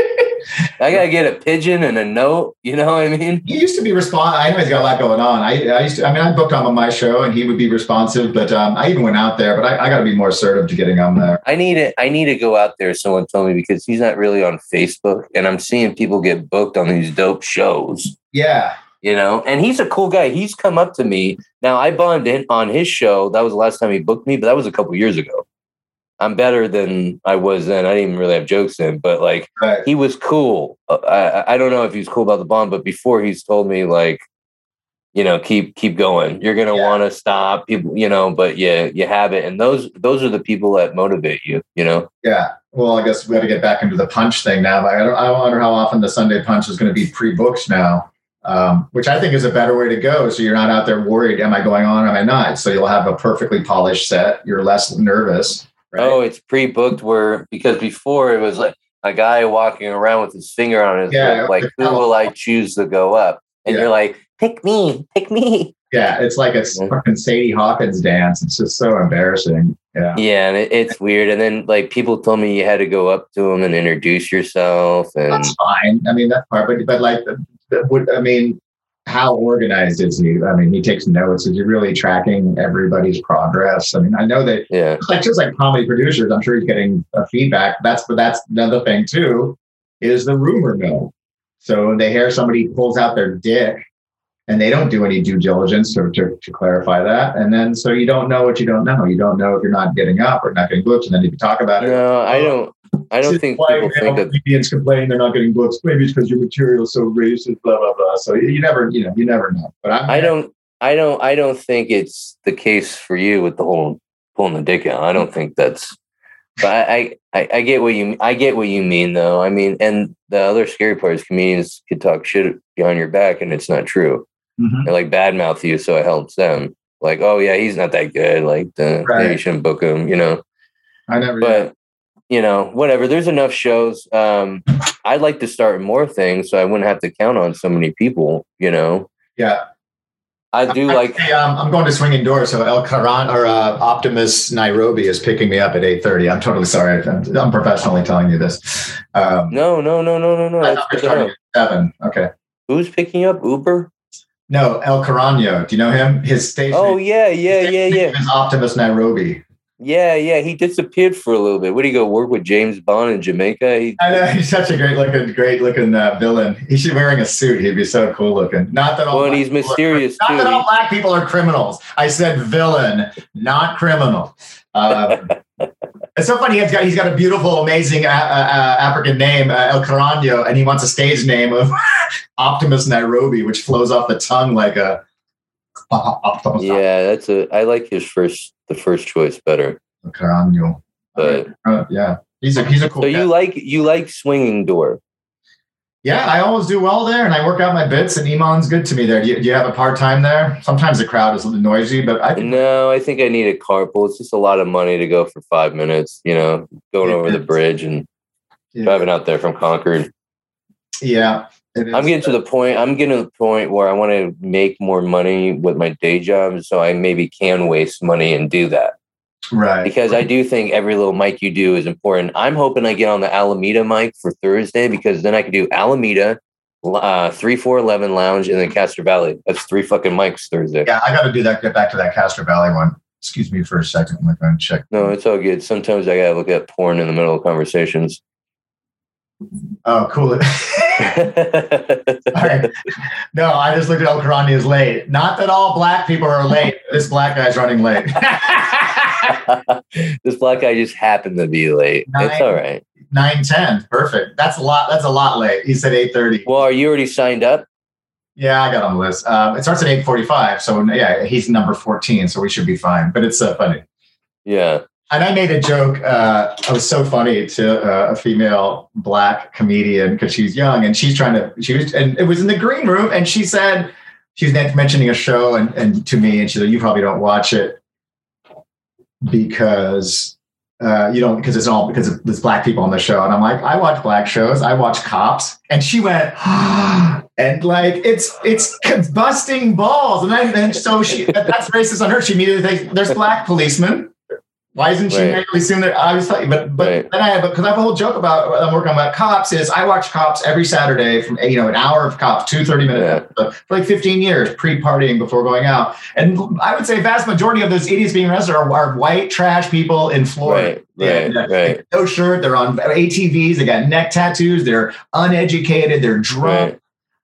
Speaker 1: I gotta get a pigeon and a note. You know what I mean?
Speaker 3: he used to be responsive. I know he's got a lot going on. I, I used to, I mean, I booked him on my show and he would be responsive, but um, I even went out there, but I, I got to be more assertive to getting on there.
Speaker 1: I need it. I need to go out there. Someone told me because he's not really on Facebook, and I'm seeing people get booked on these dope shows.
Speaker 3: Yeah.
Speaker 1: You know, and he's a cool guy. He's come up to me. Now I bombed in on his show. That was the last time he booked me, but that was a couple years ago. I'm better than I was then. I didn't even really have jokes then, but like
Speaker 3: Right.
Speaker 1: he was cool. Uh, I I don't know if he's cool about the bomb, but before he's told me like, you know, keep keep going. You're gonna
Speaker 3: Yeah.
Speaker 1: want to stop people, you know, but yeah, you have it, and those those are the people that motivate you. You know,
Speaker 3: Yeah. Well, I guess we got to get back into the punch thing now. But I, don't, I wonder how often the Sunday punch is going to be pre-booked now, um, which I think is a better way to go. So you're not out there worried, am I going on, or am I not? So you'll have a perfectly polished set. You're less nervous. Right?
Speaker 1: oh, it's pre-booked. Where because before it was like a guy walking around with his finger on his
Speaker 3: Yeah,
Speaker 1: lip, like who will I choose to go up? And
Speaker 3: Yeah.
Speaker 1: you're like, pick me, pick me.
Speaker 3: yeah. It's like a fucking Sadie Hawkins dance. It's just so embarrassing. Yeah.
Speaker 1: Yeah, and it, it's weird. And then like people told me you had to go up to him and introduce yourself, and
Speaker 3: That's fine. I mean, that part, but, but like, the, the, I mean, how organized is he? I mean, he takes notes. Is he really tracking everybody's progress? I mean, I know that
Speaker 1: yeah,
Speaker 3: like just like comedy producers, I'm sure he's getting feedback. That's but that's another thing too, is the rumor mill. So they hear somebody pulls out their dick, and they don't do any due diligence to, to, to clarify that, and then so you don't know what you don't know. You don't know if you're not getting up or not getting booked, and then if you talk about it,
Speaker 1: no, I don't. I don't think
Speaker 3: why,
Speaker 1: people think that.
Speaker 3: comedians complain they're not getting booked. Maybe it's because your material is so racist, blah blah blah. So you, you never, you know, you never know. But I'm,
Speaker 1: I don't. I don't I don't think it's the case for you with the whole pulling the dick out. I don't think that's but I, I, I get what you I get what you mean though. I mean, and the other scary part is comedians could talk shit behind your back and it's not true.
Speaker 3: Mhm.
Speaker 1: They like badmouth you, so it helps them. Like, oh yeah, he's not that good. Like, uh,
Speaker 3: Right.
Speaker 1: maybe you shouldn't book him. You know,
Speaker 3: I never.
Speaker 1: but you know, whatever. There's enough shows. Um, I'd like to start more things, so I wouldn't have to count on so many people. You know,
Speaker 3: yeah.
Speaker 1: I do
Speaker 3: I-
Speaker 1: like.
Speaker 3: Hey, um, I'm going to swinging doors, so El Karan or uh, Optimus Nairobi is picking me up at 8:30. I'm totally sorry. I'm, I'm professionally telling you this. Um,
Speaker 1: No, no, no, no, no, no. That's
Speaker 3: thought we
Speaker 1: good
Speaker 3: were
Speaker 1: to
Speaker 3: starting at seven. Okay.
Speaker 1: Who's picking up? Uber?
Speaker 3: No, El Carano. Do you know him? His station.
Speaker 1: Oh yeah, yeah, yeah, yeah,
Speaker 3: Is Optimus Nairobi.
Speaker 1: yeah, yeah. He disappeared for a little bit. What did he go work with James Bond in Jamaica? He,
Speaker 3: I know he's such a great looking, great looking uh, villain. He should be wearing a suit. He'd be so cool looking. Not that all.
Speaker 1: well,
Speaker 3: black
Speaker 1: he's
Speaker 3: people are-
Speaker 1: mysterious
Speaker 3: Not
Speaker 1: too.
Speaker 3: that all black people are criminals. I said villain, not criminal. Um, it's so funny. He's got he's got a beautiful, amazing uh, uh, uh, African name, uh, El Carano, and he wants a stage name of Optimus Nairobi, which flows off the tongue like a Optimus
Speaker 1: yeah, that's a. I like his first, the first choice better.
Speaker 3: Carano.
Speaker 1: But
Speaker 3: Uh, yeah, he's a he's a cool.
Speaker 1: so
Speaker 3: guy.
Speaker 1: you like you like swinging door?
Speaker 3: Yeah, I always do well there, and I work out my bits, and Iman's good to me there. Do you, do you have a part time there? Sometimes the crowd is a little noisy, but I.
Speaker 1: No, I think I need a carpool. It's just a lot of money to go for five minutes. You know, going over the bridge and driving out there from Concord.
Speaker 3: Yeah.
Speaker 1: I'm getting to the point. I'm getting to the point where I want to make more money with my day job, so I maybe can waste money and do that
Speaker 3: right
Speaker 1: because I do think every little mic you do is important. I'm hoping I get on the Alameda mic for Thursday because then I can do Alameda, uh, three four eleven Lounge, and then Castro Valley. That's three fucking mics Thursday.
Speaker 3: Yeah, I got to do that. Get back to that Castro Valley one. Excuse me for a second. I'm going to check.
Speaker 1: No, it's all good. Sometimes I gotta look at porn in the middle of conversations.
Speaker 3: Oh, cool. All right. No, I just looked at El Karani as late. Not that all black people are late. This black guy's running late.
Speaker 1: this black guy just happened to be late. It's
Speaker 3: Nine.
Speaker 1: all right.
Speaker 3: Nine ten. Perfect. That's a lot. That's a lot late. He said eight thirty.
Speaker 1: Well, are you already signed up?
Speaker 3: Yeah, I got on the list. Um, it starts at eight forty-five. So yeah, he's number fourteen. So we should be fine. But it's uh, funny.
Speaker 1: Yeah.
Speaker 3: And I made a joke. Uh, it was so funny to uh, a female black comedian because she's young and she's trying to. She was, and it was in the green room, and she said she was mentioning a show and, and to me, and she said, "You probably don't watch it because uh, you don't because it's all because there's black people on the show." And I'm like, "I watch black shows. I watch Cops," and she went. And like it's it's busting balls, and then and so she that's racist on her. She immediately thinks there's black policemen. Why isn't she
Speaker 1: Right.
Speaker 3: immediately assume that I was like, but but
Speaker 1: Right.
Speaker 3: then I have because I have a whole joke about I'm working on about cops is I watch cops every Saturday from you know an hour of cops, two 30 minute
Speaker 1: Yeah.
Speaker 3: for like 15 years, pre-partying before going out. And I would say vast majority of those idiots being arrested are, are white trash people in Florida.
Speaker 1: Right. Right.
Speaker 3: Yeah,
Speaker 1: Right.
Speaker 3: No shirt, they're on ATVs, they got neck tattoos, they're uneducated, they're drunk,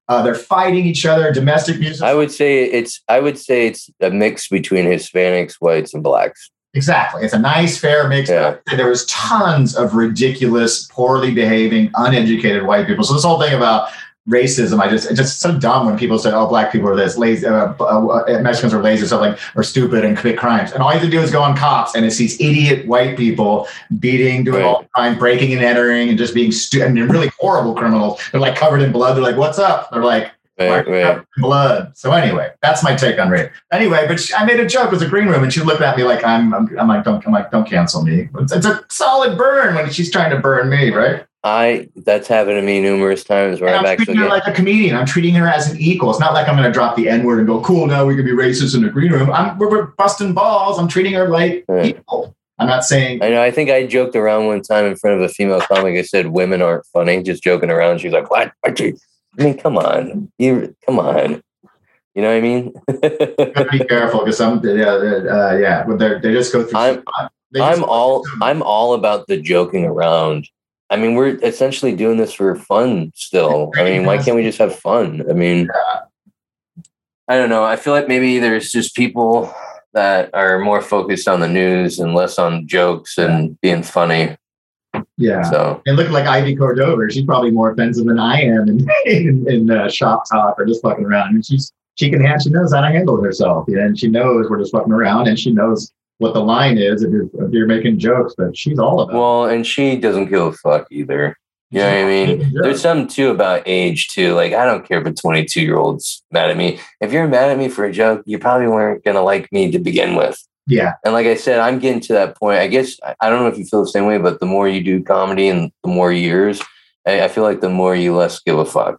Speaker 3: uh, they're fighting each other, domestic abuse.
Speaker 1: I would say it's. I would say it's a mix between Hispanics, whites, and blacks.
Speaker 3: Exactly. It's a nice, fair mix.
Speaker 1: Yeah.
Speaker 3: There was tons of ridiculous, poorly behaving, uneducated white people. So this whole thing about racism, I just it's just so dumb when people say, "Oh, black people are this lazy, uh, uh, Mexicans are lazy, or something, or stupid and commit crimes." And all you have to do is go on cops, and it's these idiot white people beating, doing all the crime, breaking and entering, and just being stupid and really horrible criminals. They're like covered in blood. They're like, "What's up?" They're like,
Speaker 1: Right.
Speaker 3: "Why
Speaker 1: Right.
Speaker 3: blood. So anyway, that's my take on rape. Anyway, but she, I made a joke. It was a green room, and she looked at me like I'm. I'm, I'm like, don't, I'm like, don't cancel me. It's, it's a solid burn when she's trying to burn me, right?
Speaker 1: I. That's happened to me numerous times where
Speaker 3: And I'm
Speaker 1: actually.
Speaker 3: treating her like a comedian. I'm treating her as an equal. It's not like I'm going to drop the N word and go, cool. Now we can be racist in the green room. I'm we're, we're busting balls. I'm treating her like equal. I'm not saying.
Speaker 1: I know. I think I joked around one time in front of a female comic. I said women aren't funny, just joking around. She's like, "What? You? I mean, come on, you come on." You know what I mean?
Speaker 3: gotta be careful because some, yeah, uh, yeah, but they they just go through.
Speaker 1: I'm- I'm all I'm all about the joking around. I mean, we're essentially doing this for fun still. I mean, why can't we just have fun? I mean, I don't know. I feel like maybe there's just people that are more focused on the news and less on jokes and being funny.
Speaker 3: Yeah.
Speaker 1: So
Speaker 3: And look like Ivy Cordova. She's probably more offensive than I am in in, in uh, shop talk or just fucking around. And she's she can hand, she knows how to handle herself, yeah, and she knows we're just fucking around, and she knows what the line is if you're, if you're making jokes. But she's all about.
Speaker 1: Well, and she doesn't give a fuck either. You know what I mean? There's something too about age too. Like I don't care if a 22 year old's mad at me. If you're mad at me for a joke, you probably weren't gonna like me to begin with.
Speaker 3: Yeah,
Speaker 1: And like I said, I'm getting to that point. I guess I- don't know if you feel the same way, but the more you do comedy and the more years, I, feel like the more you less give a fuck.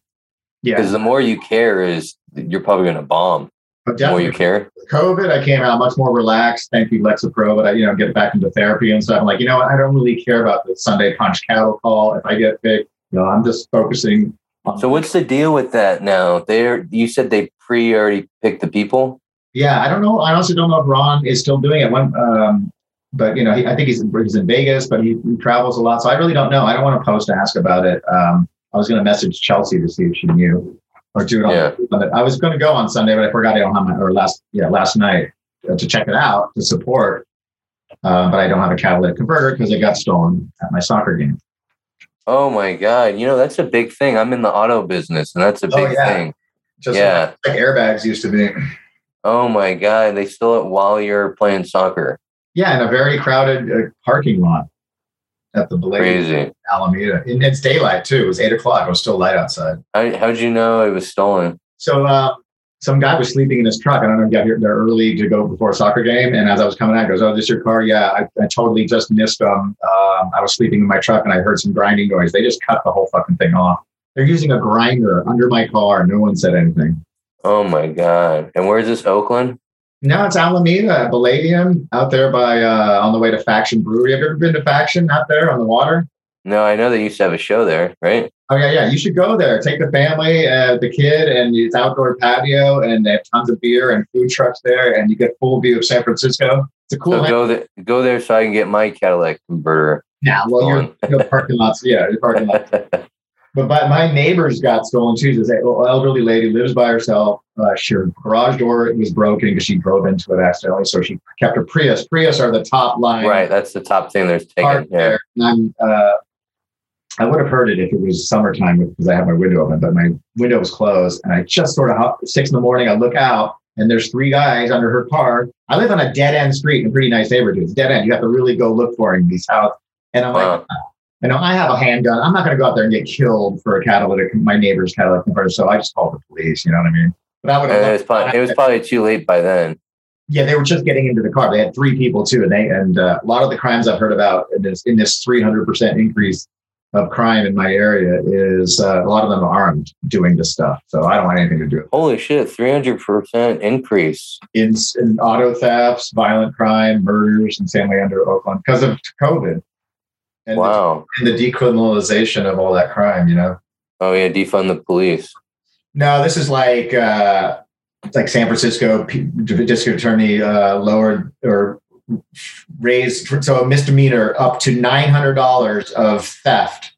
Speaker 3: Yeah.
Speaker 1: Because the more you care is you're probably gonna bomb.
Speaker 3: But
Speaker 1: The more you care.
Speaker 3: COVID, I came out much more relaxed. Thank you, Lexapro. But I, you know, get back into therapy and stuff. I'm like, you know, what? I don't really care about the Sunday punch cattle call. If I get picked, you know, I'm just focusing. on
Speaker 1: So what's the deal with that now? They're you said they pre already picked the people.
Speaker 3: Yeah, I don't know. I honestly don't know if Ron is still doing it. When, um, but you know, he, I think he's he's in Vegas, but he, he travels a lot. So I really don't know. I don't want to post to ask about it. Um, I was going to message Chelsea to see if she knew or do it. On,
Speaker 1: Yeah.
Speaker 3: but I was going to go on Sunday, but I forgot I don't have my or last yeah last night uh, to check it out to support. Uh, but I don't have a catalytic converter because it got stolen at my soccer game.
Speaker 1: Oh my god! You know that's a big thing. I'm in the auto business, and that's a
Speaker 3: Oh,
Speaker 1: big
Speaker 3: yeah.
Speaker 1: thing.
Speaker 3: Just
Speaker 1: Yeah.
Speaker 3: like airbags used to be.
Speaker 1: Oh my god! They stole it while you're playing soccer.
Speaker 3: Yeah, in a very crowded uh, parking lot at the Blade.
Speaker 1: Crazy.
Speaker 3: Alameda. And it's daylight too. It was eight o'clock. It was still light outside.
Speaker 1: How, how'd you know it was stolen?
Speaker 3: So uh, some guy was sleeping in his truck. I don't know if he got here there early to go before a soccer game. And as I was coming out, he goes, "Oh, this your car? Yeah, I, I totally just missed them. Um, I was sleeping in my truck and I heard some grinding noise. They just cut the whole fucking thing off. They're using a grinder under my car. No one said anything.
Speaker 1: Oh my god! And where's this Oakland?
Speaker 3: No, it's Alameda, Palladium, out there by uh, on the way to Faction Brewery. Have you ever been to Faction out there on the water?
Speaker 1: No, I know they used to have a show there, right?
Speaker 3: Oh yeah, yeah. You should go there. Take the family, uh, the kid, and it's outdoor patio, and they have tons of beer and food trucks there, and you get full view of San Francisco. It's a cool.
Speaker 1: So go there, go there, so I can get my Cadillac converter.
Speaker 3: yeah, well, your, your parking lots. Yeah, your parking lot. But, but my neighbors got stolen too. This elderly lady lives by herself. Uh, her garage door was broken because she drove into it accidentally. So she kept her Prius. Prius are the top line.
Speaker 1: right, that's the top thing they're
Speaker 3: parked
Speaker 1: taking. Yeah.
Speaker 3: And I'm, uh, I would have heard it if it was summertime because I had my window open, but my window was closed. And I just sort of hop, six in the morning, I look out and there's three guys under her car. I live on a dead end street in a pretty nice neighborhood. It's dead end. You have to really go look for it in these houses. And I'm like,
Speaker 1: Wow.
Speaker 3: You know, I have a handgun. I'm not going to go out there and get killed for a catalytic, my neighbor's catalytic converter. So I just called the police. You know what I mean? But I would
Speaker 1: And it was, probably, it was probably too late by then.
Speaker 3: Yeah, they were just getting into the car. They had three people too, and they and uh, a lot of the crimes I've heard about in this in this 300 percent increase of crime in my area is uh, a lot of them are armed doing this stuff. So I don't want anything to do with it.
Speaker 1: Holy shit, 300% increase.
Speaker 3: in, in auto thefts, violent crime, murders in San Leandro, Oakland because of COVID and,
Speaker 1: Wow.
Speaker 3: the, and the decriminalization of all that crime. You know.
Speaker 1: Oh, yeah, defund the police.
Speaker 3: No, this is like uh, it's like San Francisco P- district attorney uh, lowered or raised so a misdemeanor up to nine hundred dollars of theft.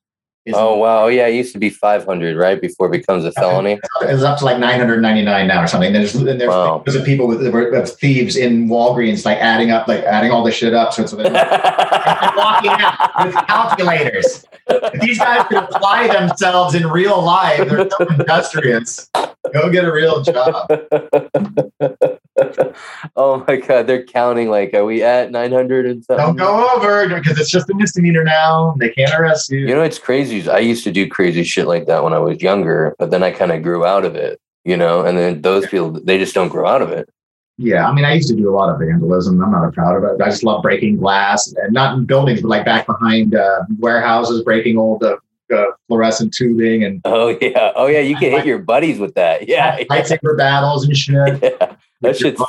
Speaker 1: Oh, wow. Yeah, it used to be 500, right? Before it becomes a felony.
Speaker 3: is up to like nine hundred ninety nine now or something. There's and there's
Speaker 1: Wow.
Speaker 3: of people with of thieves in Walgreens like adding up like adding all this shit up. So it's and walking out with calculators. If these guys could apply themselves in real life, they're so industrious. Go get a real job.
Speaker 1: oh my god, they're counting like, are we at 900 and something?
Speaker 3: Don't go over because it's just a misdemeanor now. They can't arrest you.
Speaker 1: You know, what's crazy is I used to do crazy shit like that when I was younger, but then I kind of grew out of it, you know, and then those people, they just don't grow out of it.
Speaker 3: yeah, I mean, I used to do a lot of vandalism. I'm not proud of it. I just love breaking glass, and not in buildings, but like back behind uh, warehouses, breaking old uh, uh, fluorescent tubing and
Speaker 1: Oh, yeah. Oh, yeah. You can hit your buddies with that. Yeah. yeah.
Speaker 3: lightsaber battles and shit.
Speaker 1: yeah. That shit's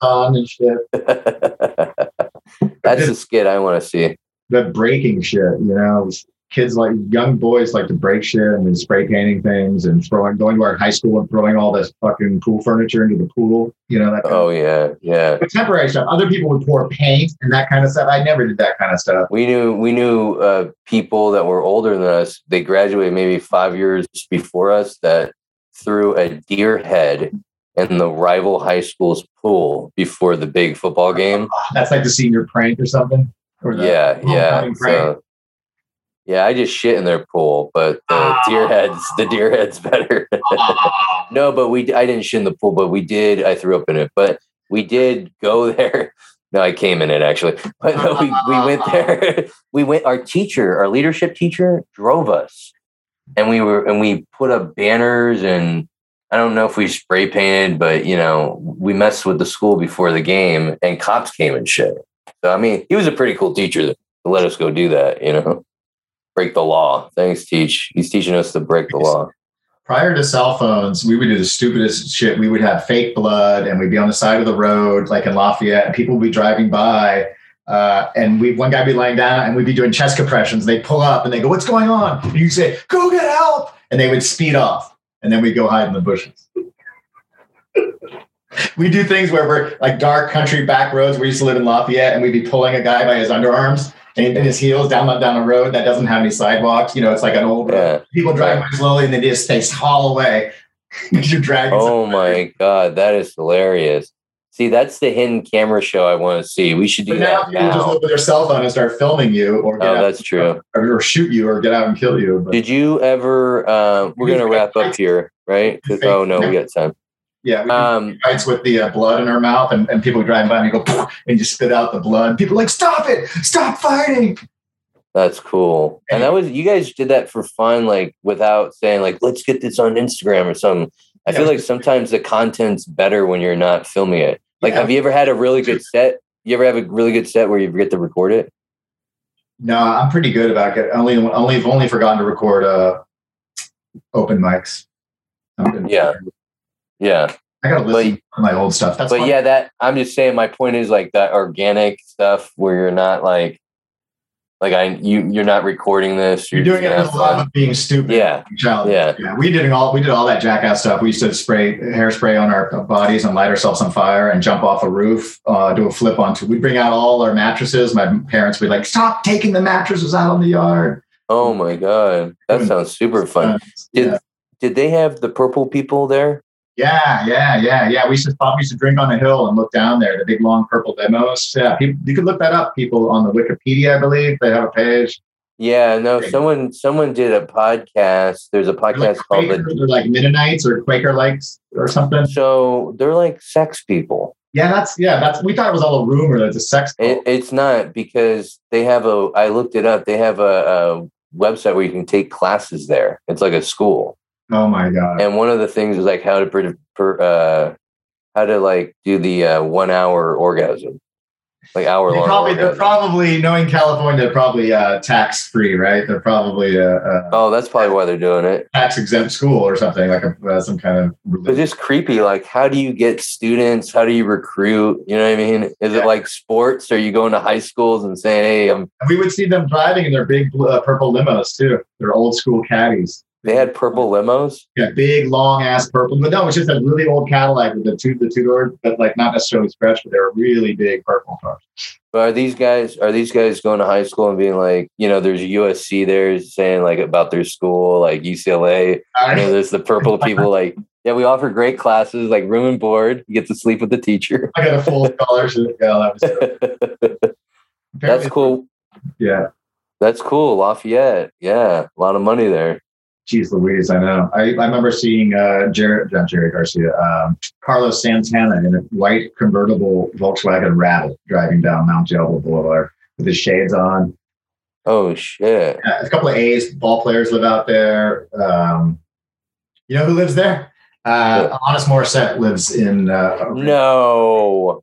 Speaker 1: fun.
Speaker 3: and shit.
Speaker 1: That's the skit I want to see.
Speaker 3: The breaking shit, you know, kids like young boys like to break shit and then spray painting things and throwing, going to our high school and throwing all this fucking pool furniture into the pool. You know that. Kind
Speaker 1: Oh, yeah. Yeah.
Speaker 3: of, temporary stuff. Other people would pour paint and that kind of stuff. I never did that kind of stuff.
Speaker 1: We knew we knew uh, people that were older than us. They graduated maybe five years before us that threw a deer head in the rival high school's pool before the big football game.
Speaker 3: That's like the senior prank or something. Or the
Speaker 1: Yeah, yeah.
Speaker 3: prank.
Speaker 1: So, Yeah, I just shit in their pool, but the
Speaker 3: Ah.
Speaker 1: deer heads, the deer heads better. no, but we I didn't shit in the pool, but we did. I threw up in it, but we did go there. No, I came in it actually, but no, we we went there. we went. Our teacher, our leadership teacher, drove us, and we were and we put up banners and I don't know if we spray painted, but you know we messed with the school before the game, and cops came and shit. So I mean, he was a pretty cool teacher to let us go do that. You know, break the law. Thanks, teach. He's teaching us to break the law.
Speaker 3: Prior to cell phones, we would do the stupidest shit. We would have fake blood and we'd be on the side of the road, like in Lafayette, and people would be driving by. Uh, and we one guy be lying down and we'd be doing chest compressions. They pull up and they go, What's going on? And you say, Go get help. And they would speed off. And then we'd go hide in the bushes. we do things where we're like dark country back roads. We used to live in Lafayette and we'd be pulling a guy by his underarms and in his heels down down a road that doesn't have any sidewalks. You know, it's like an old
Speaker 1: Yeah.
Speaker 3: people driving by slowly and they just they haul away you're dragging.
Speaker 1: Oh my god, that is hilarious. See, that's the hidden camera show I want to see. We should do
Speaker 3: But now
Speaker 1: that
Speaker 3: people just
Speaker 1: now.
Speaker 3: look with their cell phone and start filming you, or get
Speaker 1: Oh,
Speaker 3: out,
Speaker 1: that's true.
Speaker 3: or, or shoot you, or get out and kill you. But
Speaker 1: Did you ever? Uh, we're gonna wrap up here, right? Oh no, we got time.
Speaker 3: yeah, we
Speaker 1: Um,
Speaker 3: fights with the uh, blood in our mouth, and, and people driving by and you go and you spit out the blood. People are like, stop it, stop fighting.
Speaker 1: that's cool. And that was you guys did that for fun, like without saying like, let's get this on Instagram or something. I feel like sometimes the content's better when you're not filming it. Like,
Speaker 3: Yeah.
Speaker 1: have you ever had a really good set? You ever have a really good set where you forget to record it?
Speaker 3: No, I'm pretty good about it. Only, only, I've only forgotten to record uh, open mics.
Speaker 1: Yeah. Yeah.
Speaker 3: I gotta listen to my old stuff. That's
Speaker 1: but
Speaker 3: fun.
Speaker 1: yeah, that I'm just saying. My point is like that organic stuff where you're not like, like I you you're not recording this.
Speaker 3: You're doing it
Speaker 1: just
Speaker 3: with
Speaker 1: gonna
Speaker 3: a
Speaker 1: have
Speaker 3: of being stupid.
Speaker 1: Yeah.
Speaker 3: childish.
Speaker 1: Yeah.
Speaker 3: We did all we did all that jackass stuff. We used to spray hairspray on our bodies and light ourselves on fire and jump off a roof, uh, do a flip onto. We'd bring out all our mattresses. My parents would be like, "Stop taking the mattresses out on the yard."
Speaker 1: Oh my god, that sounds super fun. Did
Speaker 3: Yeah.
Speaker 1: did they have the purple people there?
Speaker 3: Yeah, yeah, yeah, yeah. We used to. We used to drink on the hill and look down there. The big long purple demos. Yeah, people, you could look that up. People on the Wikipedia, I believe, they have a page.
Speaker 1: Yeah, no,
Speaker 3: Great.
Speaker 1: someone someone did a podcast. There's a
Speaker 3: They're like,
Speaker 1: podcast called
Speaker 3: Quaker,
Speaker 1: the
Speaker 3: they're like Mennonites or Quaker likes or something.
Speaker 1: so they're like sex people.
Speaker 3: Yeah, that's yeah. That's we thought it was all a rumor. That's a sex.
Speaker 1: It, it's not because they have a. I looked it up. They have a, a website where you can take classes there. It's like a school,
Speaker 3: oh my god.
Speaker 1: and one of the things is like how to per, per, uh, how to like do the uh, one hour orgasm, like hour long.
Speaker 3: probably, they're probably knowing California, they're probably uh, tax free, right? They're probably a, a
Speaker 1: Oh, that's probably why they're doing it.
Speaker 3: tax exempt school or something like a, uh, some kind of.
Speaker 1: It's
Speaker 3: religion.
Speaker 1: just creepy. Like, how do you get students? How do you recruit? You know what I mean? Is
Speaker 3: Yeah.
Speaker 1: it like sports? Are you going to high schools and saying, "Hey, I'm
Speaker 3: we would see them driving in their big blue, uh, purple limos too. They're old school caddies.
Speaker 1: They had purple limos"?
Speaker 3: Yeah, big long ass purple. But no, it's just a really old Cadillac with the two the two door, but like not necessarily stretched, but they were really big purple cars.
Speaker 1: But are these guys? Are these guys going to high school and being like, you know, there's USC there saying like about their school, like UCLA. You know, there's the purple people like, yeah, we offer great classes, like room and board. You get to sleep with the teacher.
Speaker 3: I got a full scholarship. Yeah, that was
Speaker 1: That's cool.
Speaker 3: Yeah.
Speaker 1: That's cool. Lafayette. Yeah, a lot of money there.
Speaker 3: Jeez Louise, I know. I, I remember seeing uh, Jared, not Jerry Garcia, um, Carlos Santana in a white convertible Volkswagen Rabbit driving down Mount Diablo Boulevard with his shades on.
Speaker 1: Oh shit.
Speaker 3: Uh, a couple of A's ball players live out there. Um, you know who lives there? Uh, Alanis Morissette lives in. Uh,
Speaker 1: No.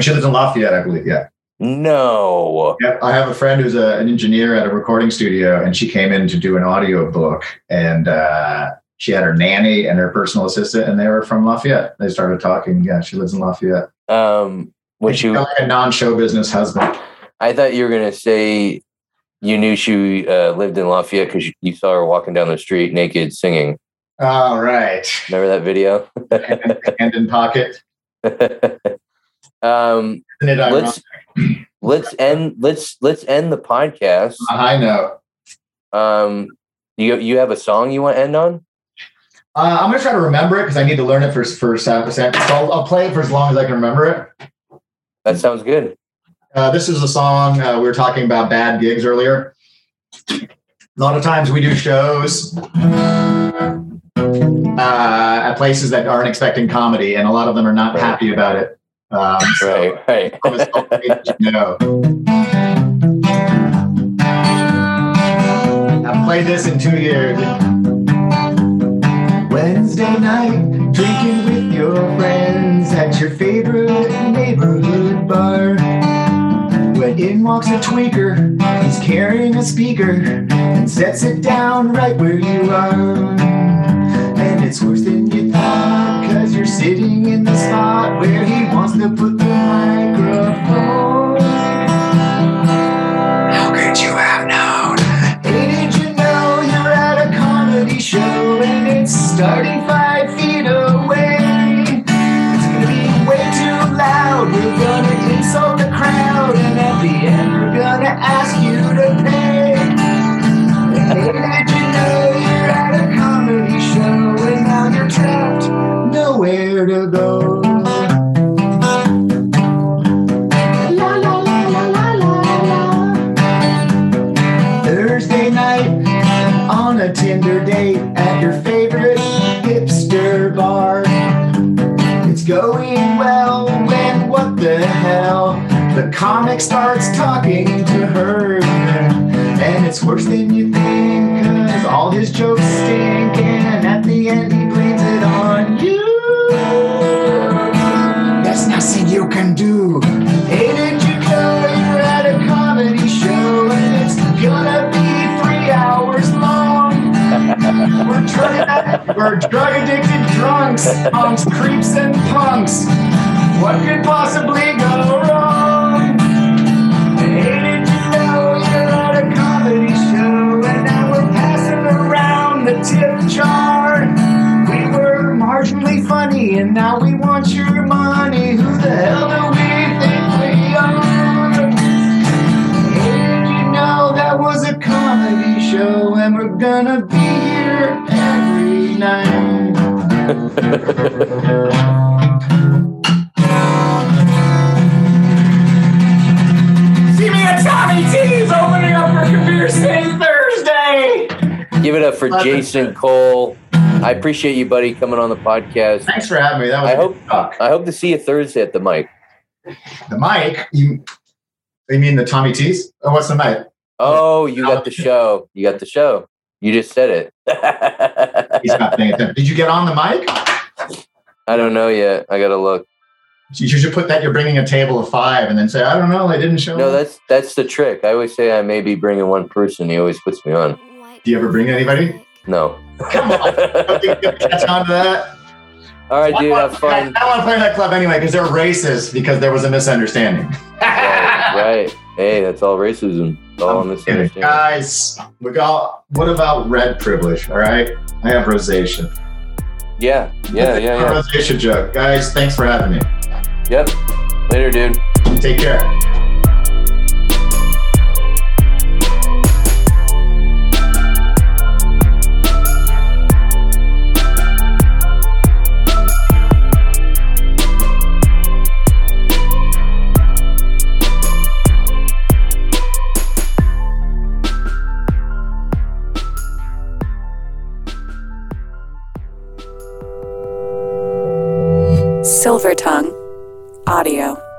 Speaker 3: She lives in Lafayette, I believe. Yeah.
Speaker 1: No.
Speaker 3: Yeah, I have a friend who's a, an engineer at a recording studio, and she came in to do an audio book, and uh, she had her nanny and her personal assistant, and they were from Lafayette. They started talking. Yeah, she lives in Lafayette.
Speaker 1: Um, when
Speaker 3: And
Speaker 1: she,
Speaker 3: she's got like a non-show business husband.
Speaker 1: I thought you were gonna say you knew she uh, lived in Lafayette because you, you saw her walking down the street naked singing.
Speaker 3: All right,
Speaker 1: Remember that video?
Speaker 3: hand, hand in pocket.
Speaker 1: um,
Speaker 3: Isn't it ironic?
Speaker 1: let's let's end let's let's end the podcast.
Speaker 3: On a high note.
Speaker 1: Um, you you have a song you want to end on?
Speaker 3: Uh, I'm gonna try to remember it because I need to learn it for for sound percent. So I'll, I'll play it for as long as I can remember it.
Speaker 1: That sounds good.
Speaker 3: Uh, this is a song uh, we were talking about bad gigs earlier. A lot of times we do shows uh, at places that aren't expecting comedy, and a lot of them are not happy about it. Um, so
Speaker 1: Right, right.
Speaker 3: I'm just hoping that you know. I've played this in two years. Wednesday night, drinking with your friends at your favorite neighborhood bar. When in walks a tweaker, he's carrying a speaker and sets it down right where you are. Comic starts talking to her. And it's worse than you think, cause all his jokes stink. And at the end, he blames it on you. There's nothing you can do. Hey, did you know you're at a comedy show and it's gonna be three hours long? We're drug, we're drug addicted drunks, punks, creeps, and punks. What could possibly go See me at Tommy T's opening up for Kabir State Thursday.
Speaker 1: Give it up for Jason Cole. I appreciate you, buddy, coming on the podcast.
Speaker 3: Thanks for having me. That was
Speaker 1: I
Speaker 3: a
Speaker 1: hope
Speaker 3: talk.
Speaker 1: I hope to see you Thursday at the mic.
Speaker 3: The mic, you, you mean the Tommy T's? Oh, what's the mic?
Speaker 1: Oh, you got the show. You got the show. You just said it.
Speaker 3: He's not paying attention. Did you get on the mic?
Speaker 1: I don't know yet. I gotta look.
Speaker 3: You should put that you're bringing a table of five and then say, I don't know, they didn't show
Speaker 1: No,
Speaker 3: up.
Speaker 1: that's that's the trick. I always say I may be bringing one person. He always puts me on.
Speaker 3: Do you ever bring anybody?
Speaker 1: No.
Speaker 3: Come on. I catch on to that.
Speaker 1: All right, dude. Have fun.
Speaker 3: don't want to play that club anyway because they're racist because there was a misunderstanding.
Speaker 1: Right. Hey, that's all racism. It's all misunderstanding.
Speaker 3: Guys, we got what about red privilege? All right. I have rosacea.
Speaker 1: Yeah. Yeah. Yeah. Yeah.
Speaker 3: Rosacea joke. Guys, thanks for having me.
Speaker 1: Yep. Later, dude.
Speaker 3: Take care.
Speaker 7: Tongue Audio.